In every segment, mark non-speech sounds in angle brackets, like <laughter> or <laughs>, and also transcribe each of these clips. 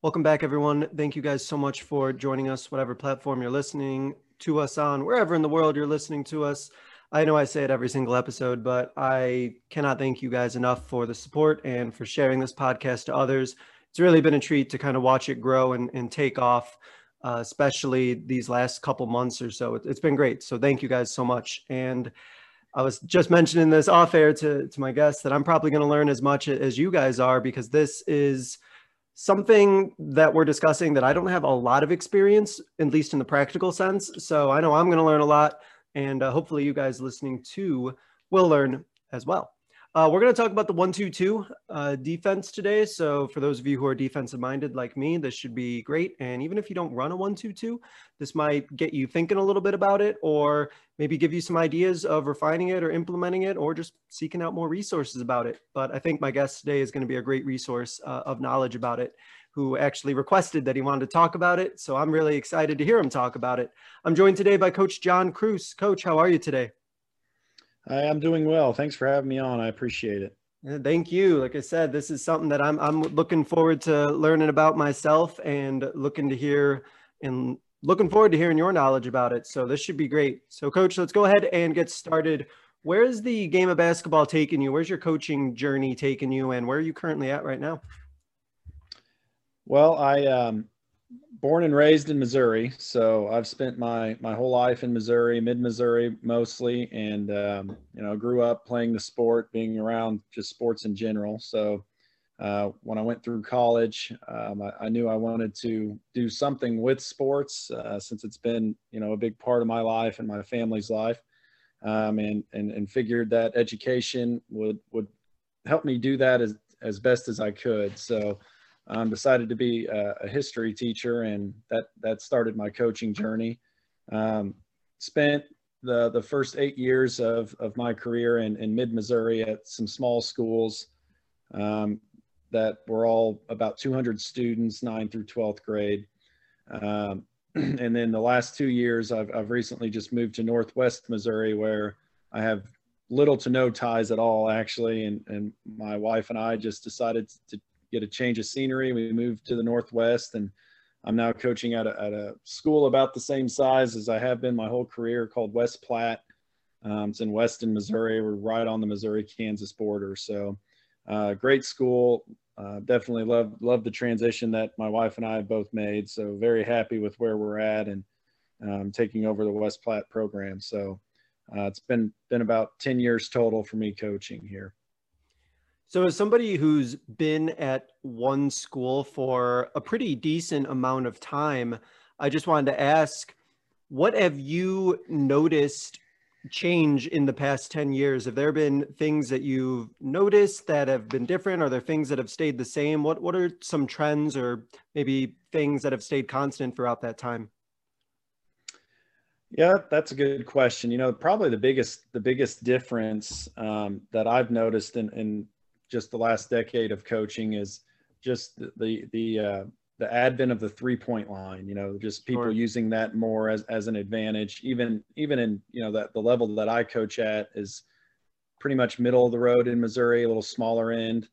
Welcome back, everyone. Thank you guys so much for joining us, whatever platform you're listening to us on, wherever in the world you're listening to us. I know I say it every single episode, but I cannot thank you guys enough for the support and for sharing this podcast to others. It's really been a treat to kind of watch it grow and, and take off, uh, especially these last couple months or so. It, it's been great. So thank you guys so much. And I was just mentioning this off air to, to my guests that I'm probably going to learn as much as you guys are because this is something that we're discussing that I don't have a lot of experience, at least in the practical sense. So I know I'm going to learn a lot, and uh, hopefully you guys listening too will learn as well. Uh, we're going to talk about the one-two-two uh, defense today. So for those of you who are defensive minded like me, this should be great. And even if you don't run a one-two-two, this might get you thinking a little bit about it, or maybe give you some ideas of refining it or implementing it, or just seeking out more resources about it. But I think my guest today is going to be a great resource uh, of knowledge about it who actually requested that he wanted to talk about it. So I'm really excited to hear him talk about it. I'm joined today by Coach John Kruse. Coach, how are you today? Hi, I'm doing well. Thanks for having me on. I appreciate it. Thank you. Like I said, this is something that I'm I'm looking forward to learning about myself and looking to hear and looking forward to hearing your knowledge about it. So this should be great. So coach, let's go ahead and get started. Where's the game of basketball taking you? Where's your coaching journey taking you and where are you currently at right now? Well, I um born and raised in Missouri, so I've spent my my whole life in Missouri, mid Missouri mostly, and um, you know grew up playing the sport, being around just sports in general. So uh, when I went through college, um, I, I, knew I wanted to do something with sports uh, since it's been you know a big part of my life and my family's life, um, and and and figured that education would would help me do that as as best as I could. So um, decided to be a, a, history teacher, and that that started my coaching journey. Um, spent the the first eight years of of my career in, in mid Missouri at some small schools um, that were all about 200 students, nine through 12th grade. Um, <clears throat> and then the last two years, I've, I've recently just moved to Northwest Missouri, where I have little to no ties at all, actually. And, and my wife and I just decided to get a change of scenery. We moved to the Northwest and I'm now coaching at a, at a school about the same size as I have been my whole career called West Platte. Um, it's in Weston, Missouri. We're right on the Missouri-Kansas border. So uh, great school. Uh, definitely love, love the transition that my wife and I have both made. So very happy with where we're at and um, taking over the West Platte program. So uh, it's been, been about 10 years total for me coaching here. So, as somebody who's been at one school for a pretty decent amount of time, I just wanted to ask what have you noticed change in the past 10 years? Have there been things that you've noticed that have been different? Are there things that have stayed the same? What, what are some trends or maybe things that have stayed constant throughout that time? Yeah, that's a good question. You know, probably the biggest the biggest difference um, that I've noticed in, in just the last decade of coaching is just the the the, uh, the advent of the three point line. You know, just people sure. using that more as as an advantage. Even even in you know that the level that I coach at is pretty much middle of the road in Missouri, a little smaller end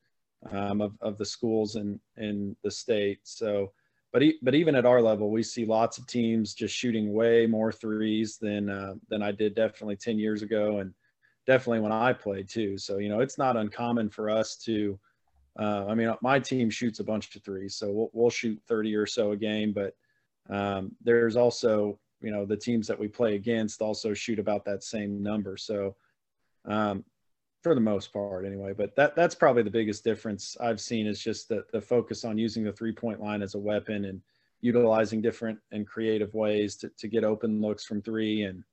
um, of of the schools in in the state. So. But, e- but even at our level, we see lots of teams just shooting way more threes than uh, than I did definitely 10 years ago, and definitely when I played too. So, you know, it's not uncommon for us to, uh, I mean, my team shoots a bunch of threes, so we'll, we'll shoot 30 or so a game, but um, there's also, you know, the teams that we play against also shoot about that same number. So, um, for the most part anyway, but that, that's probably the biggest difference I've seen is just the, the focus on using the three point line as a weapon and utilizing different and creative ways to, to get open looks from three and,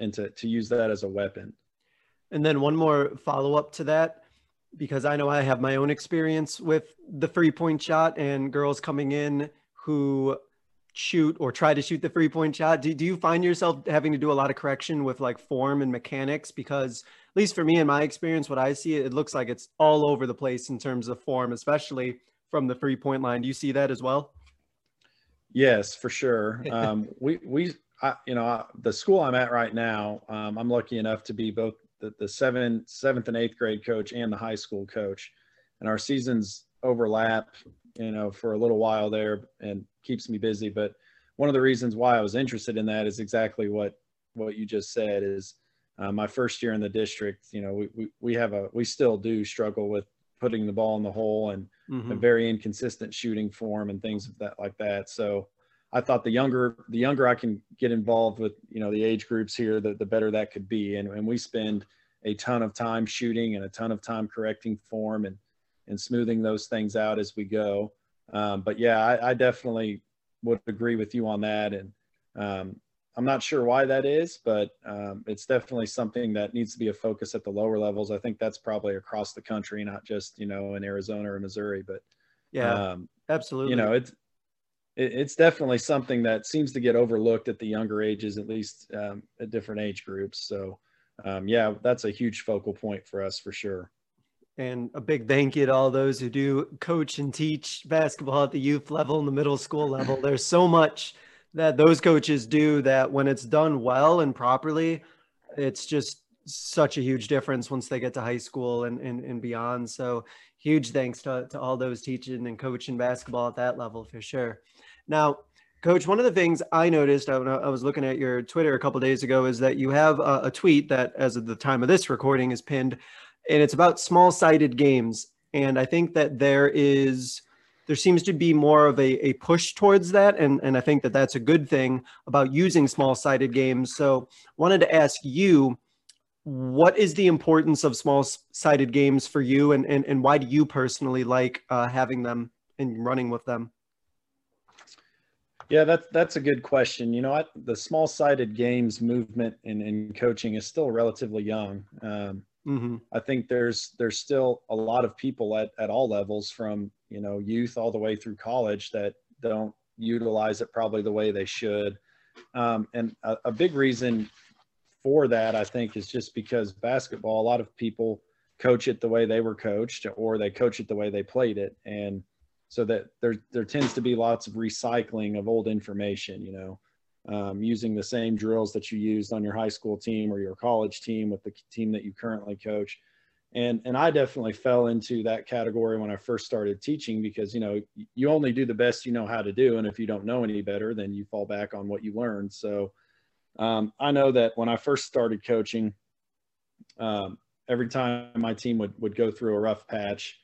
and to, to use that as a weapon. And then one more follow up to that, because I know I have my own experience with the three point shot and girls coming in who shoot or try to shoot the three point shot? Do, do you find yourself having to do a lot of correction with like form and mechanics? Because at least for me in my experience, what I see, it looks like it's all over the place in terms of form, especially from the three point line. Do you see that as well? Yes, for sure. <laughs> Um, we we I, you know the school I'm at right now, um, I'm lucky enough to be both the, the seventh seventh and eighth grade coach and the high school coach, and our seasons overlap. You know, for a little while there, and keeps me busy. But one of the reasons why I was interested in that is exactly what what you just said. Is uh, my first year in the district. You know, we, we we have a we still do struggle with putting the ball in the hole and mm-hmm. a very inconsistent shooting form and things of that like that. So I thought the younger the younger I can get involved with you know the age groups here, the, the better that could be. And, and we spend a ton of time shooting and a ton of time correcting form and and smoothing those things out as we go. Um, but yeah, I, I, definitely would agree with you on that. And um, I'm not sure why that is, but um, it's definitely something that needs to be a focus at the lower levels. I think that's probably across the country, not just you know in Arizona or Missouri, but yeah, um, absolutely. You know, it's it's definitely something that seems to get overlooked at the younger ages, at least um, at different age groups. So, um, yeah, that's a huge focal point for us for sure. And a big thank you to all those who do coach and teach basketball at the youth level and the middle school level. <laughs> There's so much that those coaches do that when it's done well and properly, it's just such a huge difference once they get to high school and, and, and beyond. So huge thanks to, to all those teaching and coaching basketball at that level for sure. Now, Coach, one of the things I noticed, I, I was looking at your Twitter a couple days ago, is that you have a, a, tweet that, as of the time of this recording, is pinned, and it's about small-sided games. And I think that there is there seems to be more of a, a push towards that and, and i think that that's a good thing about using small sided games so wanted to ask you what is the importance of small sided games for you and, and, and why do you personally like uh, having them and running with them yeah that's that's a good question. You know I, the small sided games movement in, in coaching is still relatively young. Um, mm-hmm. i think there's there's still a lot of people at, at all levels from you know youth all the way through college that don't utilize it probably the way they should. Um, and a, a, big reason for that i think is just because basketball a lot of people coach it the way they were coached or they coach it the way they played it. And so that there there tends to be lots of recycling of old information you know um, using the same drills that you used on your high school team or your college team with the team that you currently coach. And and i definitely fell into that category when i first started teaching because you know you only do the best you know how to do. And if you don't know any better then you fall back on what you learned. So um, i know that when i first started coaching um, every time my team would would go through a rough patch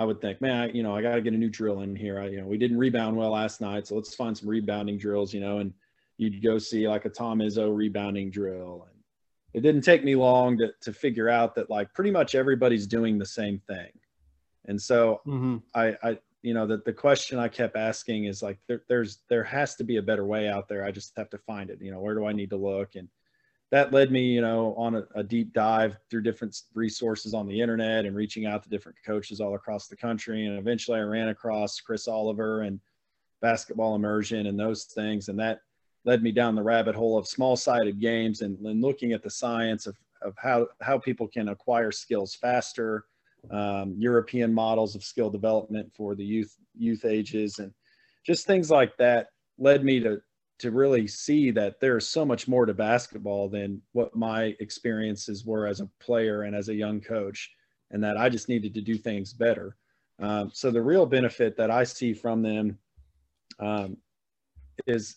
i would think man I, you know i got to get a new drill in here I, you know we didn't rebound well last night so let's find some rebounding drills you know and you'd go see like a tom izzo rebounding drill and it didn't take me long to, to figure out that like pretty much everybody's doing the same thing. And so mm-hmm. I, I, you know, that the question I kept asking is like, there, there's, there has to be a better way out there. I just have to find it, you know, where do I need to look? And that led me, you know, on a, a deep dive through different resources on the internet and reaching out to different coaches all across the country. And eventually I ran across Chris Oliver and basketball immersion and those things. And that, led me down the rabbit hole of small sided games and, and, looking at the science of, of how, how people can acquire skills faster, um, European models of skill development for the youth, youth ages, and just things like that led me to, to really see that there's so much more to basketball than what my experiences were as a player and as a young coach, and that I just needed to do things better. Um, so the real benefit that I see from them um, is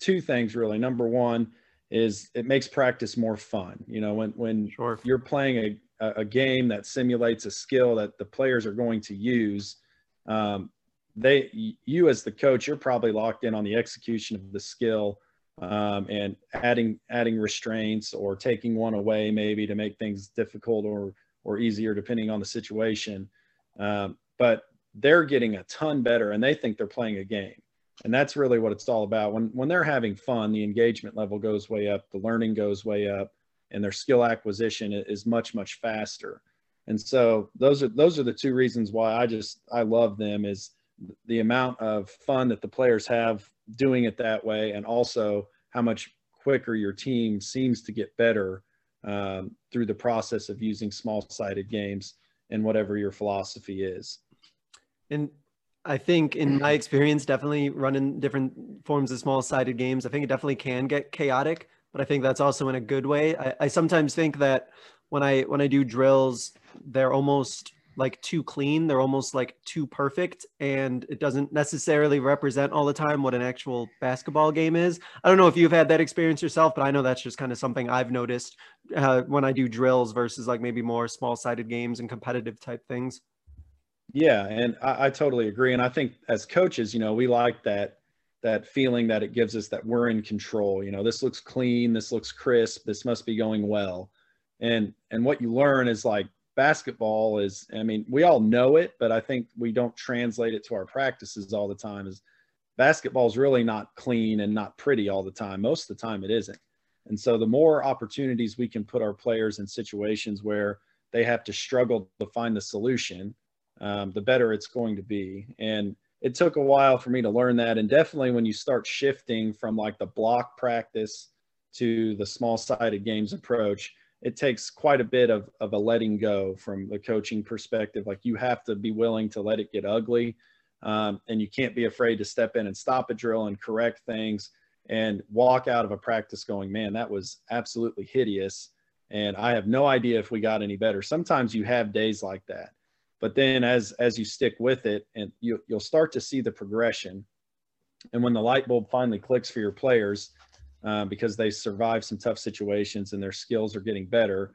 two things really. Number one is it makes practice more fun. You know, when when sure. you're playing a a game that simulates a skill that the players are going to use, um, they you as the coach, you're probably locked in on the execution of the skill um, and adding adding restraints or taking one away maybe to make things difficult or or easier depending on the situation. Um, but they're getting a ton better and they think they're playing a game. And that's really what it's all about. When when they're having fun the engagement level goes way up the learning goes way up and their skill acquisition is much much faster. And so those are those are the two reasons why i just i love them is the amount of fun that the players have doing it that way, and also how much quicker your team seems to get better um, through the process of using small-sided games and whatever your philosophy is. And I think in my experience, definitely running different forms of small-sided games, I think it definitely can get chaotic, but I think that's also in a good way. I, I sometimes think that when I when I do drills, they're almost like too clean. They're almost like too perfect, and it doesn't necessarily represent all the time what an actual basketball game is. I don't know if you've had that experience yourself, but I know that's just kind of something I've noticed uh, when I do drills versus like maybe more small-sided games and competitive type things. Yeah, and I, I totally agree. And I think as coaches, you know, we like that that feeling that it gives us that we're in control. You know, this looks clean, this looks crisp, this must be going well. And and what you learn is like basketball is i mean we all know it but i think we don't translate it to our practices all the time is basketball is really not clean and not pretty all the time. Most of the time it isn't. And so the more opportunities we can put our players in situations where they have to struggle to find the solution um, the better it's going to be. And it took a while for me to learn that. And definitely when you start shifting from like the block practice to the small sided games approach it takes quite a bit of, of a letting go from the coaching perspective. Like you have to be willing to let it get ugly. Um, and you can't be afraid to step in and stop a drill and correct things and walk out of a practice going, man, that was absolutely hideous. And I have no idea if we got any better. Sometimes you have days like that. But then as as you stick with it and you, you'll start to see the progression. And when the light bulb finally clicks for your players, uh, because they survive some tough situations and their skills are getting better.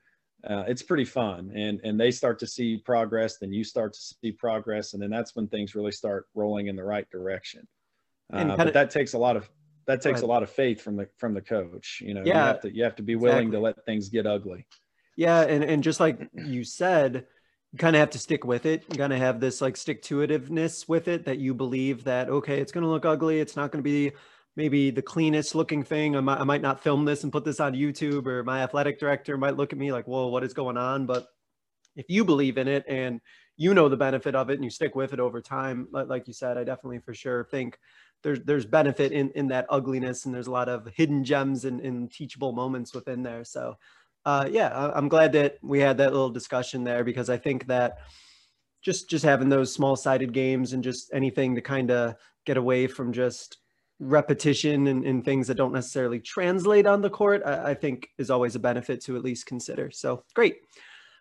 Uh, it's pretty fun, and and they start to see progress. Then you start to see progress, and then that's when things really start rolling in the right direction. Uh, but that takes a lot of that takes a lot of faith from the from the coach. You know, yeah, you have to you have to be willing exactly. to let things get ugly. Yeah, and and just like you said, you kind of have to stick with it. You kind of have this like stick to itiveness with it that you believe that okay, it's going to look ugly. It's not going to be maybe the cleanest looking thing. I might, I might not film this and put this on YouTube, or my athletic director might look at me like, whoa, what is going on? But if you believe in it and you know the benefit of it and you stick with it over time, like you said, I definitely for sure think there's there's benefit in in that ugliness and there's a lot of hidden gems and, and teachable moments within there. So uh, yeah, I'm glad that we had that little discussion there because I think that just just having those small sided games and just anything to kind of get away from just repetition and, and, things that don't necessarily translate on the court, I, I, think is always a benefit to at least consider. So great.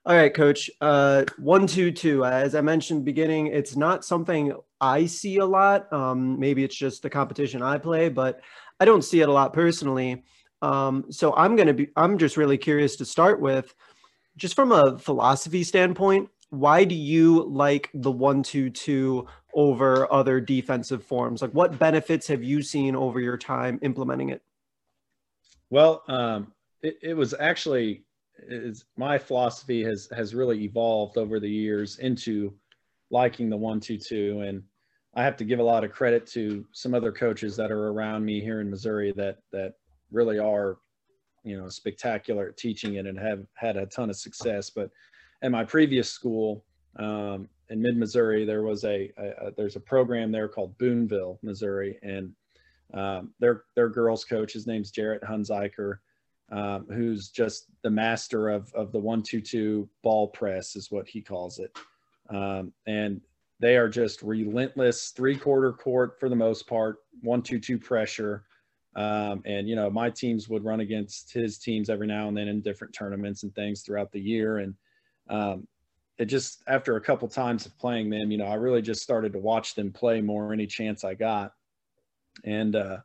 All right, coach. Uh, one, two, two. As I mentioned beginning, it's not something I see a lot. Um, maybe it's just the competition I play, but I don't see it a lot personally. Um, so I'm going to be, I'm just really curious to start with, just from a philosophy standpoint, why do you like the one, two, two over other defensive forms? Like, what benefits have you seen over your time implementing it? Well, um, it, it, was actually my philosophy has has really evolved over the years into liking the one two two, and I have to give a lot of credit to some other coaches that are around me here in Missouri that that really are, you know, spectacular at teaching it and have had a ton of success. But at my previous school, um, in mid Missouri, there was a, a, a, there's a program there called Boonville, Missouri, and um, their their girls coach, his name's Jarrett Hunziker, um, who's just the master of of the one two two ball press is what he calls it, um, and they are just relentless three quarter court for the most part, one two two pressure. Um, and you know my teams would run against his teams every now and then in different tournaments and things throughout the year and um, it just after a couple times of playing them, you know, I really just started to watch them play more any chance I got, and uh,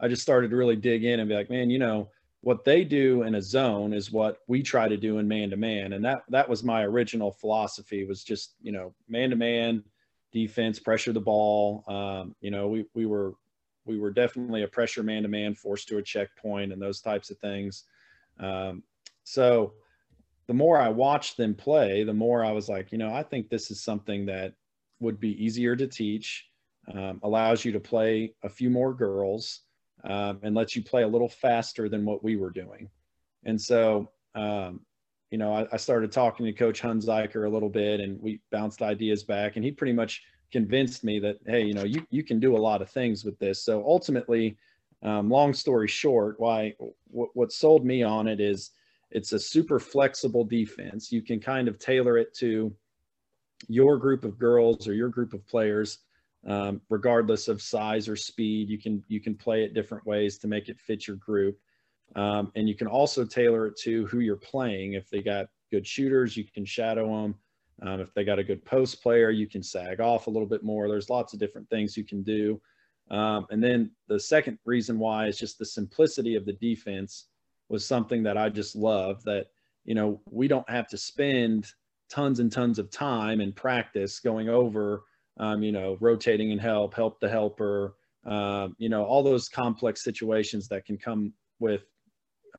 I just started to really dig in and be like, man, you know, what they do in a zone is what we try to do in man to man, and that that was my original philosophy was just you know man to man defense, pressure the ball. Um, you know, we we were we were definitely a pressure man to man, forced to a checkpoint, and those types of things. Um, so the more I watched them play, the more I was like, you know, I think this is something that would be easier to teach, um, allows you to play a few more girls, um, and lets you play a little faster than what we were doing. And so, um, you know, I, I, started talking to Coach Hunziker a little bit, and we bounced ideas back, and he pretty much convinced me that hey you know you, you can do a lot of things with this so ultimately um, long story short why what sold me on it is it's a super flexible defense. You can kind of tailor it to your group of girls or your group of players um, regardless of size or speed. You can you can play it different ways to make it fit your group. Um, and you can also tailor it to who you're playing. If they got good shooters you can shadow them um, if they got a good post player, you can sag off a little bit more. There's lots of different things you can do. Um, and then the second reason why is just the simplicity of the defense was something that I just love that, you know, we don't have to spend tons and tons of time and practice going over, um, you know, rotating and help, help the helper, uh, you know, all those complex situations that can come with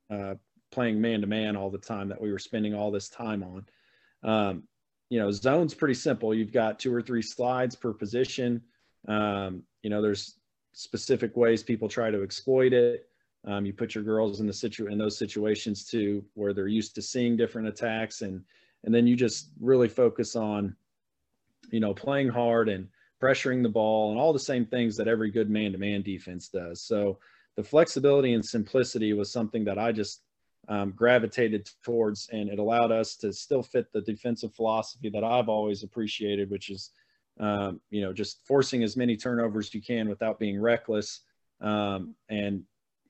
uh, playing man to man all the time that we were spending all this time on. Um, you know, zone's pretty simple. You've got two or three slides per position. Um, you know, there's specific ways people try to exploit it. Um, you put your girls in the situ in those situations too, where they're used to seeing different attacks, and and then you just really focus on, you know, playing hard and pressuring the ball and all the same things that every good man-to-man defense does. So the flexibility and simplicity was something that I just um, gravitated towards, and it allowed us to still fit the defensive philosophy that I've always appreciated, which is, um, you know, just forcing as many turnovers you can without being reckless, um, and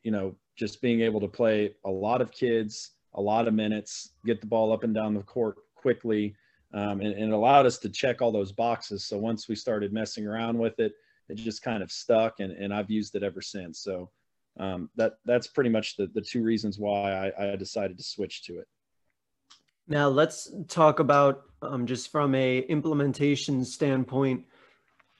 you know, just being able to play a lot of kids, a lot of minutes, get the ball up and down the court quickly, um, and, and it allowed us to check all those boxes. So once we started messing around with it, it just kind of stuck, and, and I've used it ever since. So um, that that's pretty much the, the two reasons why I, I decided to switch to it. Now let's talk about um, just from a implementation standpoint.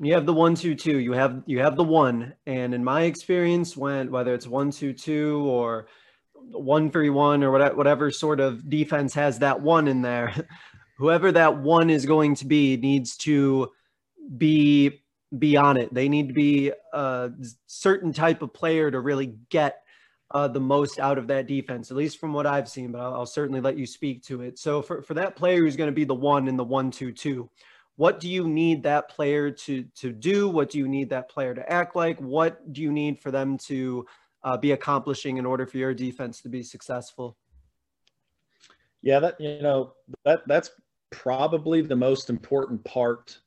You have the one two two. You have you have the one, and in my experience, when whether it's one two two or one three one or whatever, whatever sort of defense has that one in there, <laughs> whoever that one is going to be needs to be be on it. They need to be a certain type of player to really get uh, the most out of that defense, at least from what I've seen. But I'll, I'll certainly let you speak to it. So for, for that player who's going to be the one in the one two two, what do you need that player to to do? What do you need that player to act like? What do you need for them to uh, be accomplishing in order for your defense to be successful? Yeah, that you know that that's probably the most important part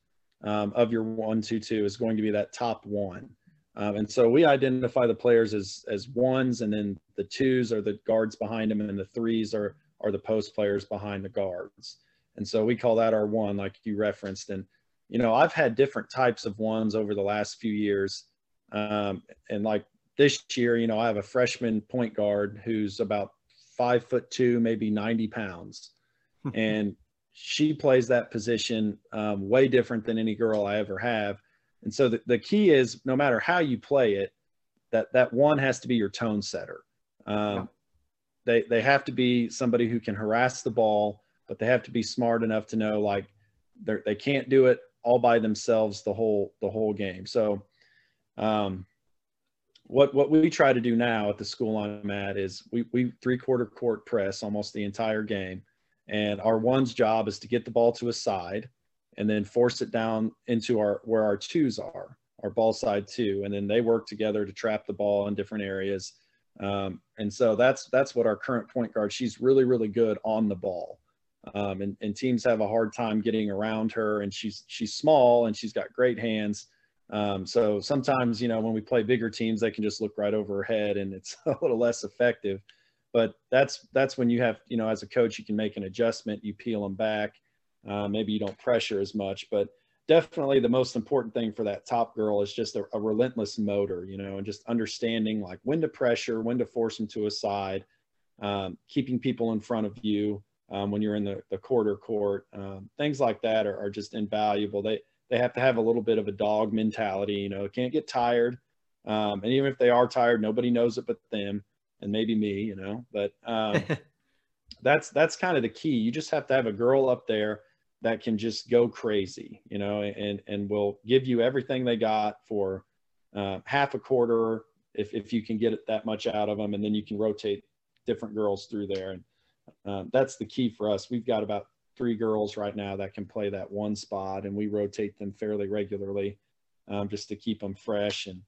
um, of your one two two is going to be that top one. Um, and so we identify the players as as ones, and then the twos are the guards behind them, and the threes are are the post players behind the guards. And so we call that our one, like you referenced. And you know, I've had different types of ones over the last few years. Um, and like this year, you know, I have a freshman point guard who's about five foot two, maybe 90 pounds. <laughs> and she plays that position um, way different than any girl I ever have. And so the, the key is no matter how you play it, that that one has to be your tone setter. Um, yeah. They they have to be somebody who can harass the ball, but they have to be smart enough to know like they they can't do it all by themselves the whole the whole game. So, um, what what we try to do now at the school I'm at is we we three quarter court press almost the entire game and our one's job is to get the ball to a side and then force it down into our where our twos are, our ball side two. And then they work together to trap the ball in different areas. Um, and so that's that's what our current point guard. She's really, really good on the ball. Um, and, and teams have a hard time getting around her and she's she's small and she's got great hands. Um, so sometimes, you know, when we play bigger teams, they can just look right over her head and it's <laughs> a little less effective but that's that's when you have you know as a coach you can make an adjustment you peel them back uh, maybe you don't pressure as much but definitely the most important thing for that top girl is just a, a, relentless motor you know and just understanding like when to pressure when to force them to a side um, keeping people in front of you um, when you're in the, the quarter court um, things like that are, are just invaluable they they have to have a little bit of a dog mentality you know can't get tired um, and even if they are tired nobody knows it but them and maybe me, you know, but um, <laughs> that's that's kind of the key. You just have to have a girl up there that can just go crazy, you know, and and will give you everything they got for uh, half a quarter if if you can get it that much out of them, and then you can rotate different girls through there, and um, that's the key for us. We've got about three girls right now that can play that one spot, and we rotate them fairly regularly um, just to keep them fresh and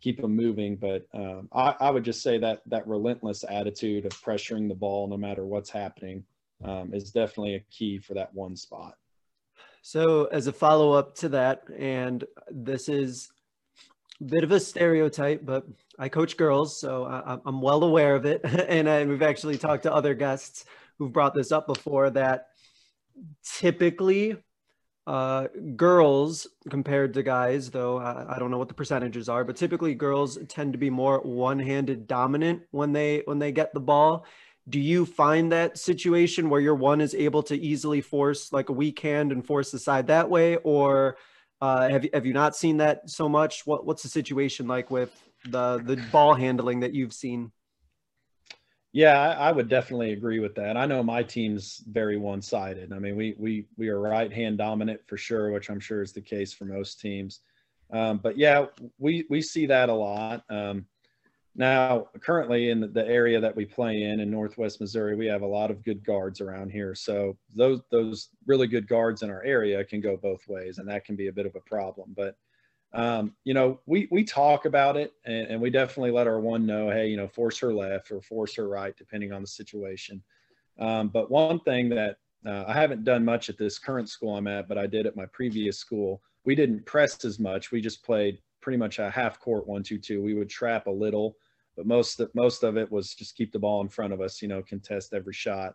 keep them moving. But um, I, I, would just say that that relentless attitude of pressuring the ball no matter what's happening um, is definitely a key for that one spot. So, as a follow up to that, and this is bit of a stereotype, but I coach girls, so I, am well aware of it. <laughs> and, and we've actually talked to other guests who've brought this up before that typically uh, girls compared to guys, though I, I, don't know what the percentages are, but typically girls tend to be more one-handed dominant when they when they get the ball. Do you find that situation where your one is able to easily force like a weak hand and force the side that way, or uh, have you have you not seen that so much? What what's the situation like with the the ball handling that you've seen? Yeah, I, I, would definitely agree with that. I know my team's very one-sided. I mean, we we we are right-hand dominant for sure, which I'm sure is the case for most teams. Um, but yeah, we we see that a lot. Um, now, currently in the area that we play in in Northwest Missouri, we have a lot of good guards around here. So those those really good guards in our area can go both ways, and that can be a bit of a problem. But um, you know, we we talk about it and, and, we definitely let our one know, hey, you know, force her left or force her right, depending on the situation. Um, but one thing that uh, I haven't done much at this current school I'm at, but I did at my previous school. We didn't press as much. We just played pretty much a half court one two two. We would trap a little, but most of, most of it was just keep the ball in front of us. You know, contest every shot.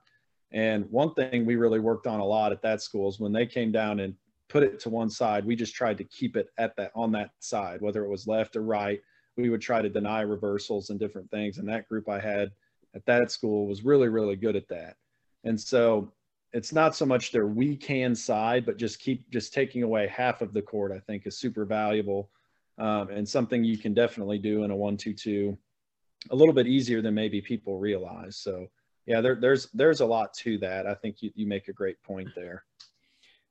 And one thing we really worked on a lot at that school is when they came down and put it to one side. We just tried to keep it at that on that side, whether it was left or right. We would try to deny reversals and different things. And that group I had at that school was really, really good at that. And so it's not so much their weak hand side, but just keep just taking away half of the court, I think is super valuable um, and something you can definitely do in a one, two, two a little bit easier than maybe people realize. So yeah, there, there's, there's a lot to that. I think you, you make a great point there.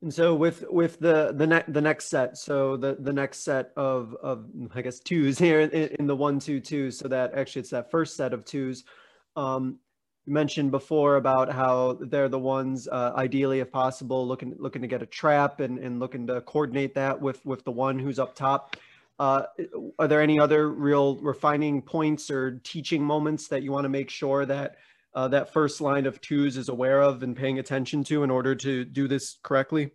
And so with with the the next the next set, so the the next set of of I guess twos here in, in the one two two, so that actually it's that first set of twos. Um, you mentioned before about how they're the ones uh, ideally, if possible, looking looking to get a trap and and looking to coordinate that with with the one who's up top. Uh, are there any other real refining points or teaching moments that you want to make sure that uh, that first line of twos is aware of and paying attention to in order to do this correctly?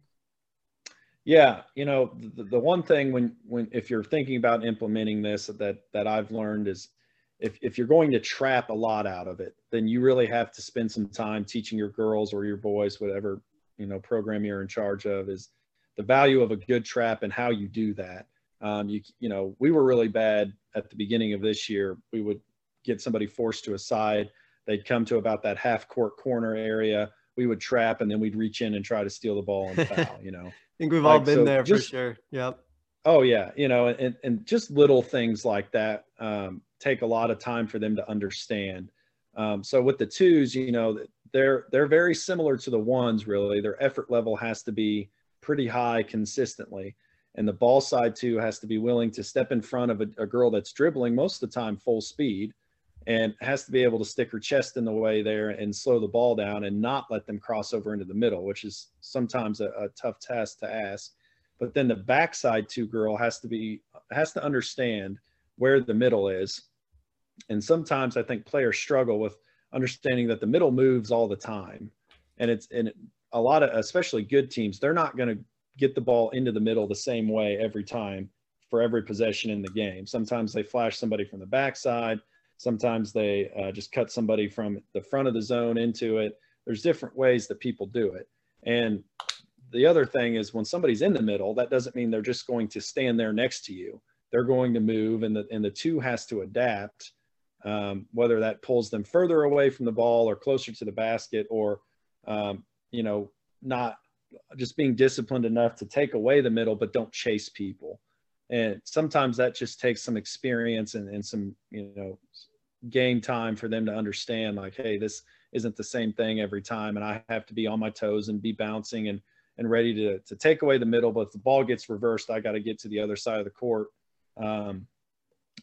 Yeah, you know, the, the one thing when when if you're thinking about implementing this that that I've learned is if if you're going to trap a lot out of it, then you really have to spend some time teaching your girls or your boys, whatever you know program you're in charge of, is the value of a good trap and how you do that. Um, you you know, we were really bad at the beginning of this year. We would get somebody forced to a side They'd come to about that half court corner area. We would trap and then we'd reach in and try to steal the ball and <laughs> foul, you know. I think we've like, all been so there just, for sure. Yep. Oh yeah. You know, and, and just little things like that um, take a lot of time for them to understand. Um, so with the twos, you know, they're, they're very similar to the ones really. Their effort level has to be pretty high consistently. And the ball side too has to be willing to step in front of a, a girl that's dribbling most of the time full speed and has to be able to stick her chest in the way there and slow the ball down and not let them cross over into the middle, which is sometimes a, a tough task to ask. But then the backside two girl has to be has to understand where the middle is. And sometimes I think players struggle with understanding that the middle moves all the time. And it's and a lot of especially good teams, they're not going to get the ball into the middle the same way every time for every possession in the game. Sometimes they flash somebody from the backside Sometimes they uh, just cut somebody from the front of the zone into it. There's different ways that people do it. And the other thing is when somebody's in the middle, that doesn't mean they're just going to stand there next to you. They're going to move, and the and the two has to adapt. Um, whether that pulls them further away from the ball or closer to the basket, or um, you know, not just being disciplined enough to take away the middle, but don't chase people. And sometimes that just takes some experience and, and some you know game time for them to understand like hey this isn't the same thing every time and i have to be on my toes and be bouncing and and ready to to take away the middle but if the ball gets reversed i got to get to the other side of the court um,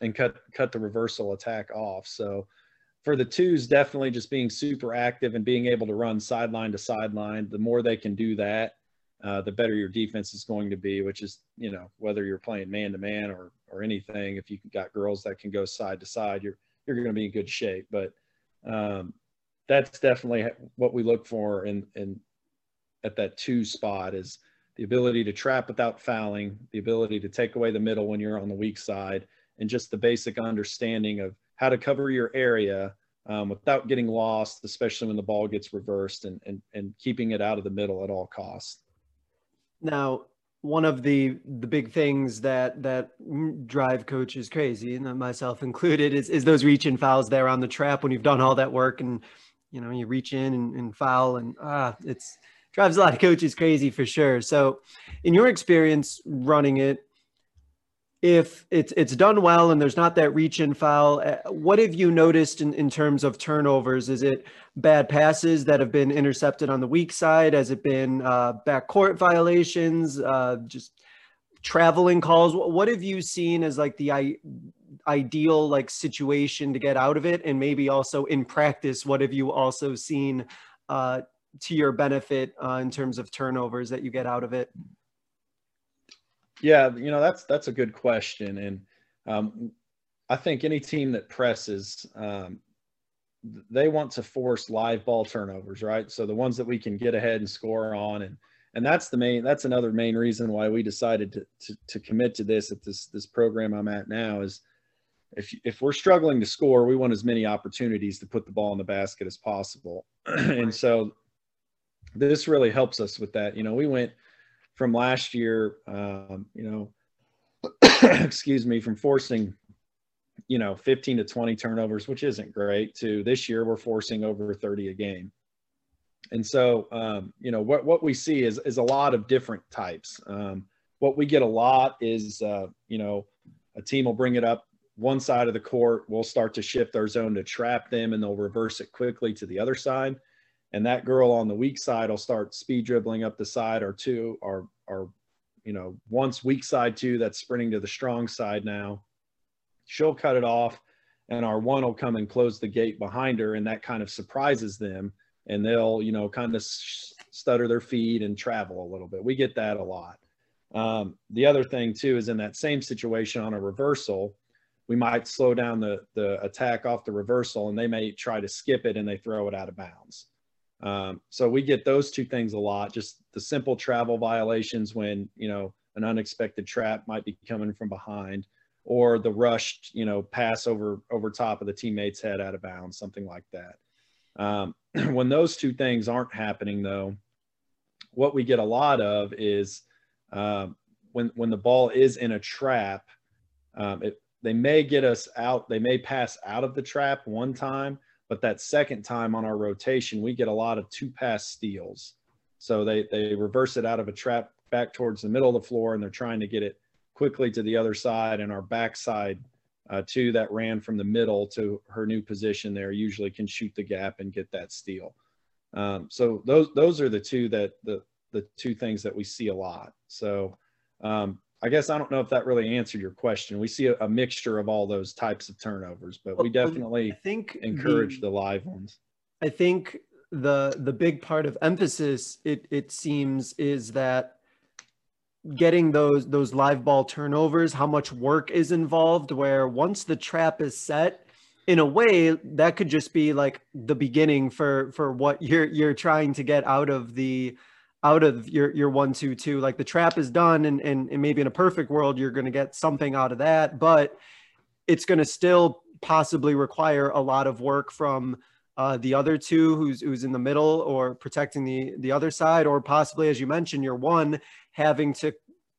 and cut cut the reversal attack off so for the twos, definitely just being super active and being able to run sideline to sideline. The more they can do that, uh, the better your defense is going to be. Which is, you know, whether you're playing man to man or or anything. If you've got girls that can go side to side, you're you're going to be in good shape. But um, that's definitely what we look for in in at that two spot is the ability to trap without fouling, the ability to take away the middle when you're on the weak side, and just the basic understanding of how to cover your area um, without getting lost, especially when the ball gets reversed and, and, and keeping it out of the middle at all costs. Now, one of the the big things that that drive coaches crazy, and myself included, is is those reach in fouls there on the trap when you've done all that work and you know you reach in and, and foul and ah, it's drives a lot of coaches crazy for sure. So, in your experience running it, if it's it's done well and there's not that reach in foul, uh, what have you noticed in, in terms of turnovers? Is it bad passes that have been intercepted on the weak side? Has it been uh, backcourt violations? Uh, just traveling calls? What have you seen as like the I- ideal like situation to get out of it? And maybe also in practice, what have you also seen uh, to your benefit uh, in terms of turnovers that you get out of it? Yeah, you know that's that's a good question, and um, I think any team that presses, um, they want to force live ball turnovers, right? So the ones that we can get ahead and score on, and and that's the main that's another main reason why we decided to to, to commit to this at this this program I'm at now is if if we're struggling to score, we want as many opportunities to put the ball in the basket as possible, <clears throat> and so this really helps us with that. You know, we went from last year, um, you know, <coughs> excuse me, from forcing, you know, 15 to 20 turnovers, which isn't great, to this year we're forcing over 30 a game. And so, um, you know, what, what we see is, is a lot of different types. Um, what we get a lot is, uh, you know, a team will bring it up one side of the court. We'll start to shift our zone to trap them and they'll reverse it quickly to the other side and that girl on the weak side will start speed dribbling up the side or two or or you know once weak side two that's sprinting to the strong side now she'll cut it off and our one will come and close the gate behind her and that kind of surprises them and they'll you know kind of stutter their feet and travel a little bit. We get that a lot. Um, the other thing too is in that same situation on a reversal we might slow down the the attack off the reversal and they may try to skip it and they throw it out of bounds um, so we get those two things a lot, just the simple travel violations when, you know, an unexpected trap might be coming from behind or the rushed, you know, pass over, over top of the teammate's head out of bounds, something like that. Um, <clears throat> when those two things aren't happening though, what we get a lot of is um, when, when the ball is in a trap, um, it, they may get us out, they may pass out of the trap one time, but that second time on our rotation, we get a lot of two pass steals. So they, they reverse it out of a trap back towards the middle of the floor and they're trying to get it quickly to the other side. And our backside uh, two that ran from the middle to her new position there usually can shoot the gap and get that steal. Um, so those those are the two that the the two things that we see a lot. So um, I guess I don't know if that really answered your question. We see a, a mixture of all those types of turnovers, but we definitely I think encourage the, the live ones. I think the the big part of emphasis it it seems is that getting those those live ball turnovers, how much work is involved where once the trap is set, in a way that could just be like the beginning for for what you're you're trying to get out of the out of your your one two two like the trap is done and and, and maybe in a perfect world you're going to get something out of that but it's going to still possibly require a lot of work from uh, the other two who's who's in the middle or protecting the the other side or possibly as you mentioned your one having to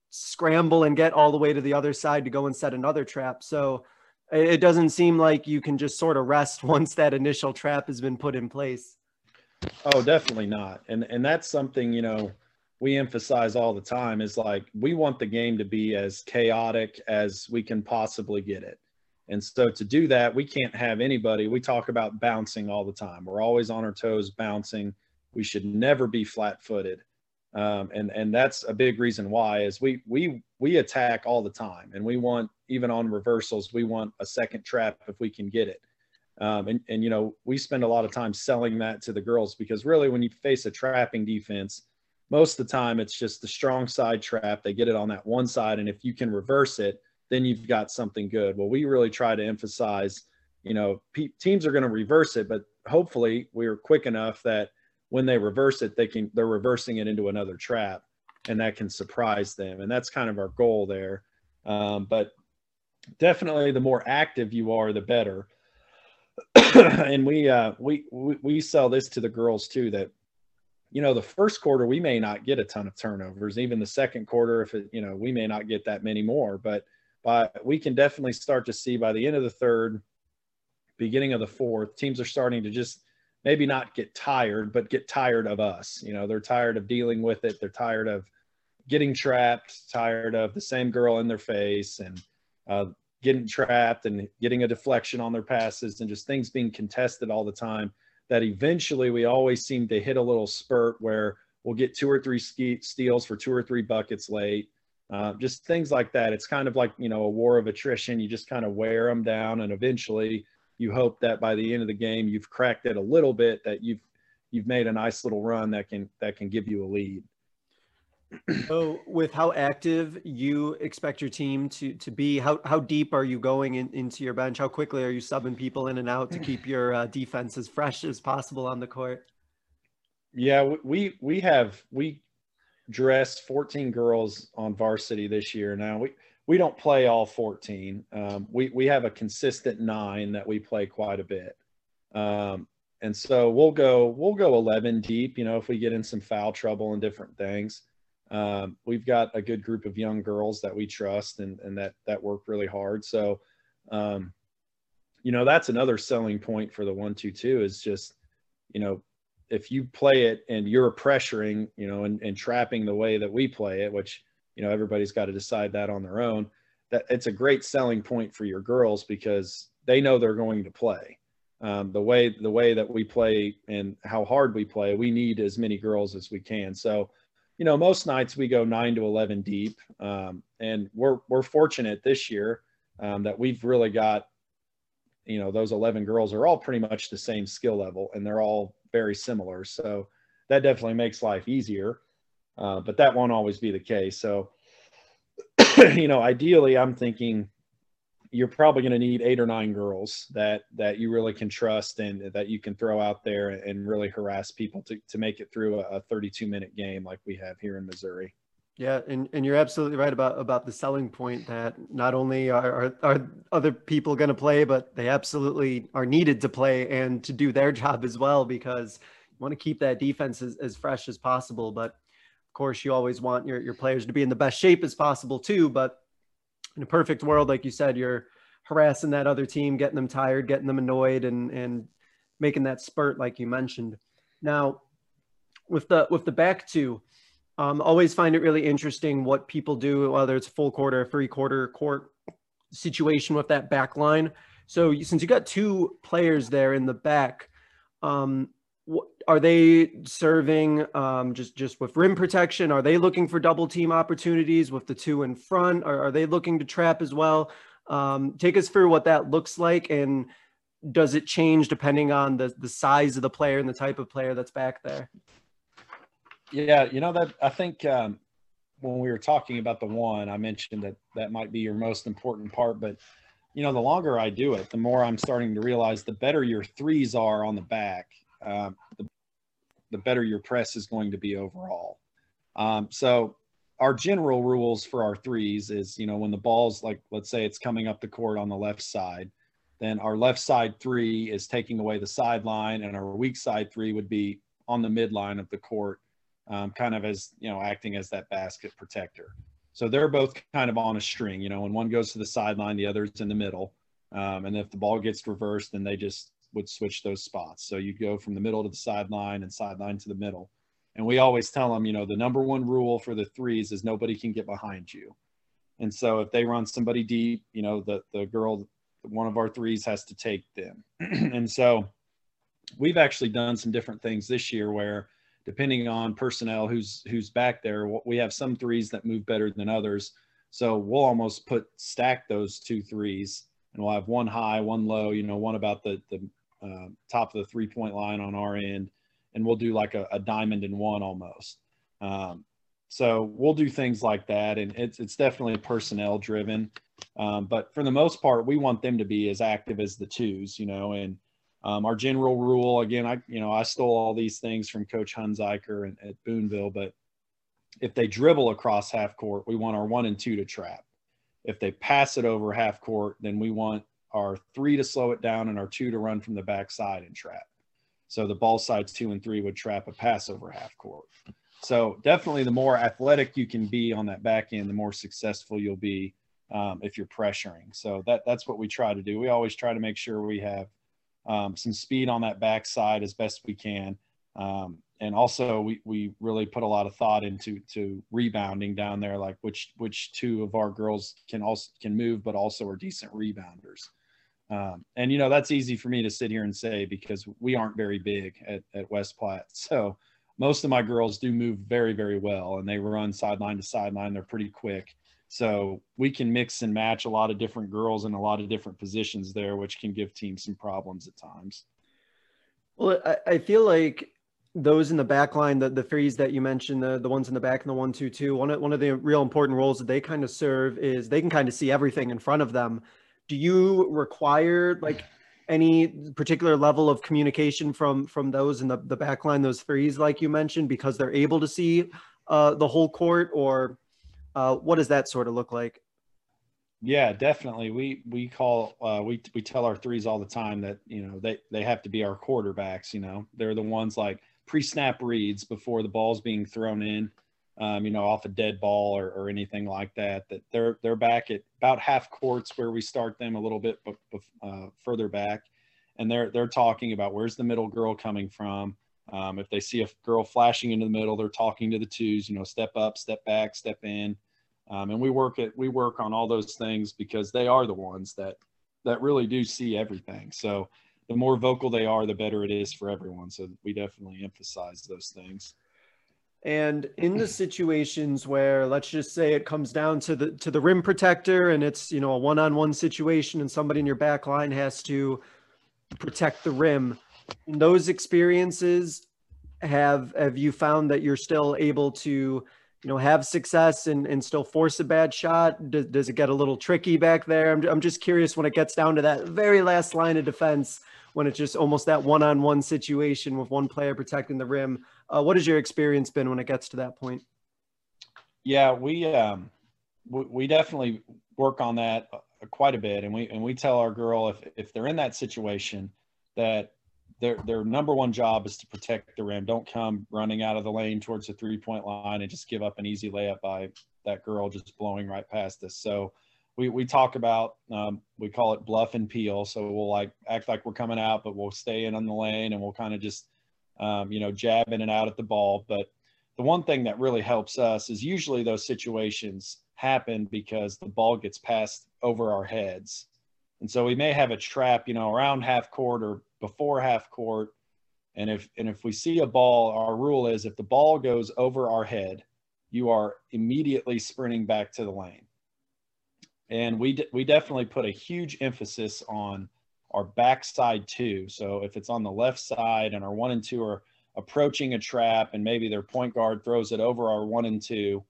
scramble and get all the way to the other side to go and set another trap. So it doesn't seem like you can just sort of rest <laughs> once that initial trap has been put in place Oh, definitely not. And and that's something, you know, we emphasize all the time is like we want the game to be as chaotic as we can possibly get it. And so to do that, we can't have anybody. We talk about bouncing all the time. We're always on our toes bouncing. We should never be flat-footed. Um, and and that's a big reason why is we we we attack all the time and we want even on reversals we want a second trap if we can get it Um, and, and, you know, we spend a lot of time selling that to the girls because really when you face a trapping defense, most of the time it's just the strong side trap. They get it on that one side. And if you can reverse it, then you've got something good. Well, we really try to emphasize, you know, pe- teams are going to reverse it, but hopefully we are quick enough that when they reverse it, they can, they're reversing it into another trap and that can surprise them. And that's kind of our goal there. Um, but definitely the more active you are, the better. <coughs> and we, uh, we, we, we sell this to the girls too, that, you know, the first quarter, we may not get a ton of turnovers, even the second quarter, if it, you know, we may not get that many more, but by, we can definitely start to see by the end of the third, beginning of the fourth, teams are starting to just maybe not get tired, but get tired of us. You know, they're tired of dealing with it. They're tired of getting trapped, tired of the same girl in their face and uh, getting trapped and getting a deflection on their passes and just things being contested all the time. That eventually we always seem to hit a little spurt where we'll get two or three steals for two or three buckets late. Uh, just things like that. It's kind of like, you know, a war of attrition. You just kind of wear them down and eventually you hope that by the end of the game you've cracked it a little bit that you've you've made a nice little run that can that can give you a lead so with how active you expect your team to to be how how deep are you going in, into your bench how quickly are you subbing people in and out to keep your uh, defense as fresh as possible on the court yeah we we have we dressed 14 girls on varsity this year now we we don't play all 14. Um, we, we have a consistent nine that we play quite a bit. Um, and so we'll go, we'll go 11 deep, you know, if we get in some foul trouble and different things. Um, we've got a good group of young girls that we trust and, and that, that work really hard. So, um, you know, that's another selling point for the one, two, two is just, you know, if you play it and you're pressuring, you know, and, and trapping the way that we play it, which, you know everybody's got to decide that on their own that it's a great selling point for your girls because they know they're going to play um, the way the way that we play and how hard we play we need as many girls as we can so you know most nights we go 9 to 11 deep. Um, and we're we're fortunate this year um, that we've really got you know those 11 girls are all pretty much the same skill level and they're all very similar. So that definitely makes life easier. Uh, but that won't always be the case. So, <clears throat> you know, ideally, I'm thinking you're probably going to need eight or nine girls that that you really can trust and that you can throw out there and really harass people to, to make it through a, 32 minute game like we have here in Missouri. Yeah, and, and you're absolutely right about about the selling point that not only are, are, are other people going to play, but they absolutely are needed to play and to do their <laughs> job as well because you want to keep that defense as, as fresh as possible. But of course, you always want your, your players to be in the best shape as possible too. But in a perfect world, like you said, you're harassing that other team, getting them tired, getting them annoyed, and and making that spurt like you mentioned. Now, with the with the back two, um, always find it really interesting what people do, whether it's full quarter, three quarter court situation with that back line. So since you got two players there in the back, um, are they serving um, just just with rim protection? Are they looking for double team opportunities with the two in front? Or are they looking to trap as well? Um, take us through what that looks like, and does it change depending on the the size of the player and the type of player that's back there? Yeah, you know that I think um, when we were talking about the one, I mentioned that that might be your most important part, but you know the longer I do it, the more I'm starting to realize the better your threes are on the back uh, the, the better your press is going to be overall. Um, so our general rules for our threes is, you know, when the ball's like, let's say it's coming up the court on the left side, then our left side three is taking away the sideline, and our weak side three would be on the midline of the court, um, kind of as, you know, acting as that basket protector. So they're both kind of on a string, you know, when one goes to the sideline, the other's in the middle. Um, and if the ball gets reversed, then they just would switch those spots. So you go from the middle to the sideline and sideline to the middle. And we always tell them, you know, the number one rule for the threes is nobody can get behind you. And so if they run somebody deep, you know, the the girl, one of our threes has to take them. <clears throat> and so we've actually done some different things this year where depending on personnel who's who's back there, we have some threes that move better than others. So we'll almost put stack those two threes and we'll have one high, one low, you know, one about the, the uh, top of the three point line on our end. And we'll do like a, a diamond in one almost. Um, so we'll do things like that. And it's, it's definitely personnel driven. Um, but for the most part, we want them to be as active as the twos, you know, and um, our general rule, again, I, you know, I stole all these things from coach Hunziker and, at Boonville, but if they dribble across half court, we want our one and two to trap. If they pass it over half court, then we want our three to slow it down and our two to run from the backside and trap. So the ball sides two and three would trap a pass over half court. So definitely the more athletic you can be on that back end, the more successful you'll be um, if you're pressuring. So that that's what we try to do. We always try to make sure we have um, some speed on that backside as best we can. Um, and also we, we really put a lot of thought into to rebounding down there, like which which two of our girls can also can move, but also are decent rebounders. Um, and you know that's easy for me to sit here and say because we aren't very big at, at West Platte. <laughs> So most of my girls do move very very well, and they run sideline to sideline. They're pretty quick. So we can mix and match a lot of different girls in a lot of different positions there, which can give teams some problems at times. Well, I, I feel like those in the back line, the, the threes that you mentioned, the, the ones in the back and the one, two, two, one one of the real important roles that they kind of serve is they can kind of see everything in front of them. Do you require like any particular level of communication from, from those in the, the back line, those threes, like you mentioned, because they're able to see uh, the whole court or uh, what does that sort of look like? Yeah, definitely. We we call uh, we we tell our threes all the time that you know they they have to be our quarterbacks. You know, they're the ones like pre-snap reads before the ball's being thrown in, um, you know, off a dead ball or, or anything like that. That they're they're back at about half courts where we start them a little bit uh, further back, and they're they're talking about where's the middle girl coming from. Um, if they see a girl flashing into the middle, they're talking to the twos. You know, step up, step back, step in, um, and we work at we work on all those things because they are the ones that that really do see everything. So the more vocal they are, the better it is for everyone. So we definitely emphasize those things. And in the mm-hmm. situations where let's just say it comes down to the to the rim protector and it's you know a one-on-one situation and somebody in your back line has to protect the rim. In those experiences, have have you found that you're still able to you know have success and, and still force a bad shot does, does it get a little tricky back there I'm, I'm just curious when it gets down to that very last line of defense when it's just almost that one-on-one situation with one player protecting the rim. Uh, what has your experience been when it gets to that point? Yeah, we um, we, we definitely work on that quite a bit, and we and we tell our girl if if they're in that situation that their their number one job is to protect the rim. Don't come running out of the lane towards the three point line and just give up an easy layup by that girl just blowing right past us. So we, we talk about um, we call it bluff and peel. So we'll like act like we're coming out but we'll stay in on the lane and we'll kind of just um, you know jab in and out at the ball. But the one thing that really helps us is usually those situations happen because the ball gets passed over our heads. And so we may have a trap you know around half court or before half court. And if and if we see a ball our rule is if the ball goes over our head you are immediately sprinting back to the lane and we we definitely put a huge emphasis on our backside two. So if it's on the left side and our one and two are approaching a trap, and maybe their point guard throws it over our one and two,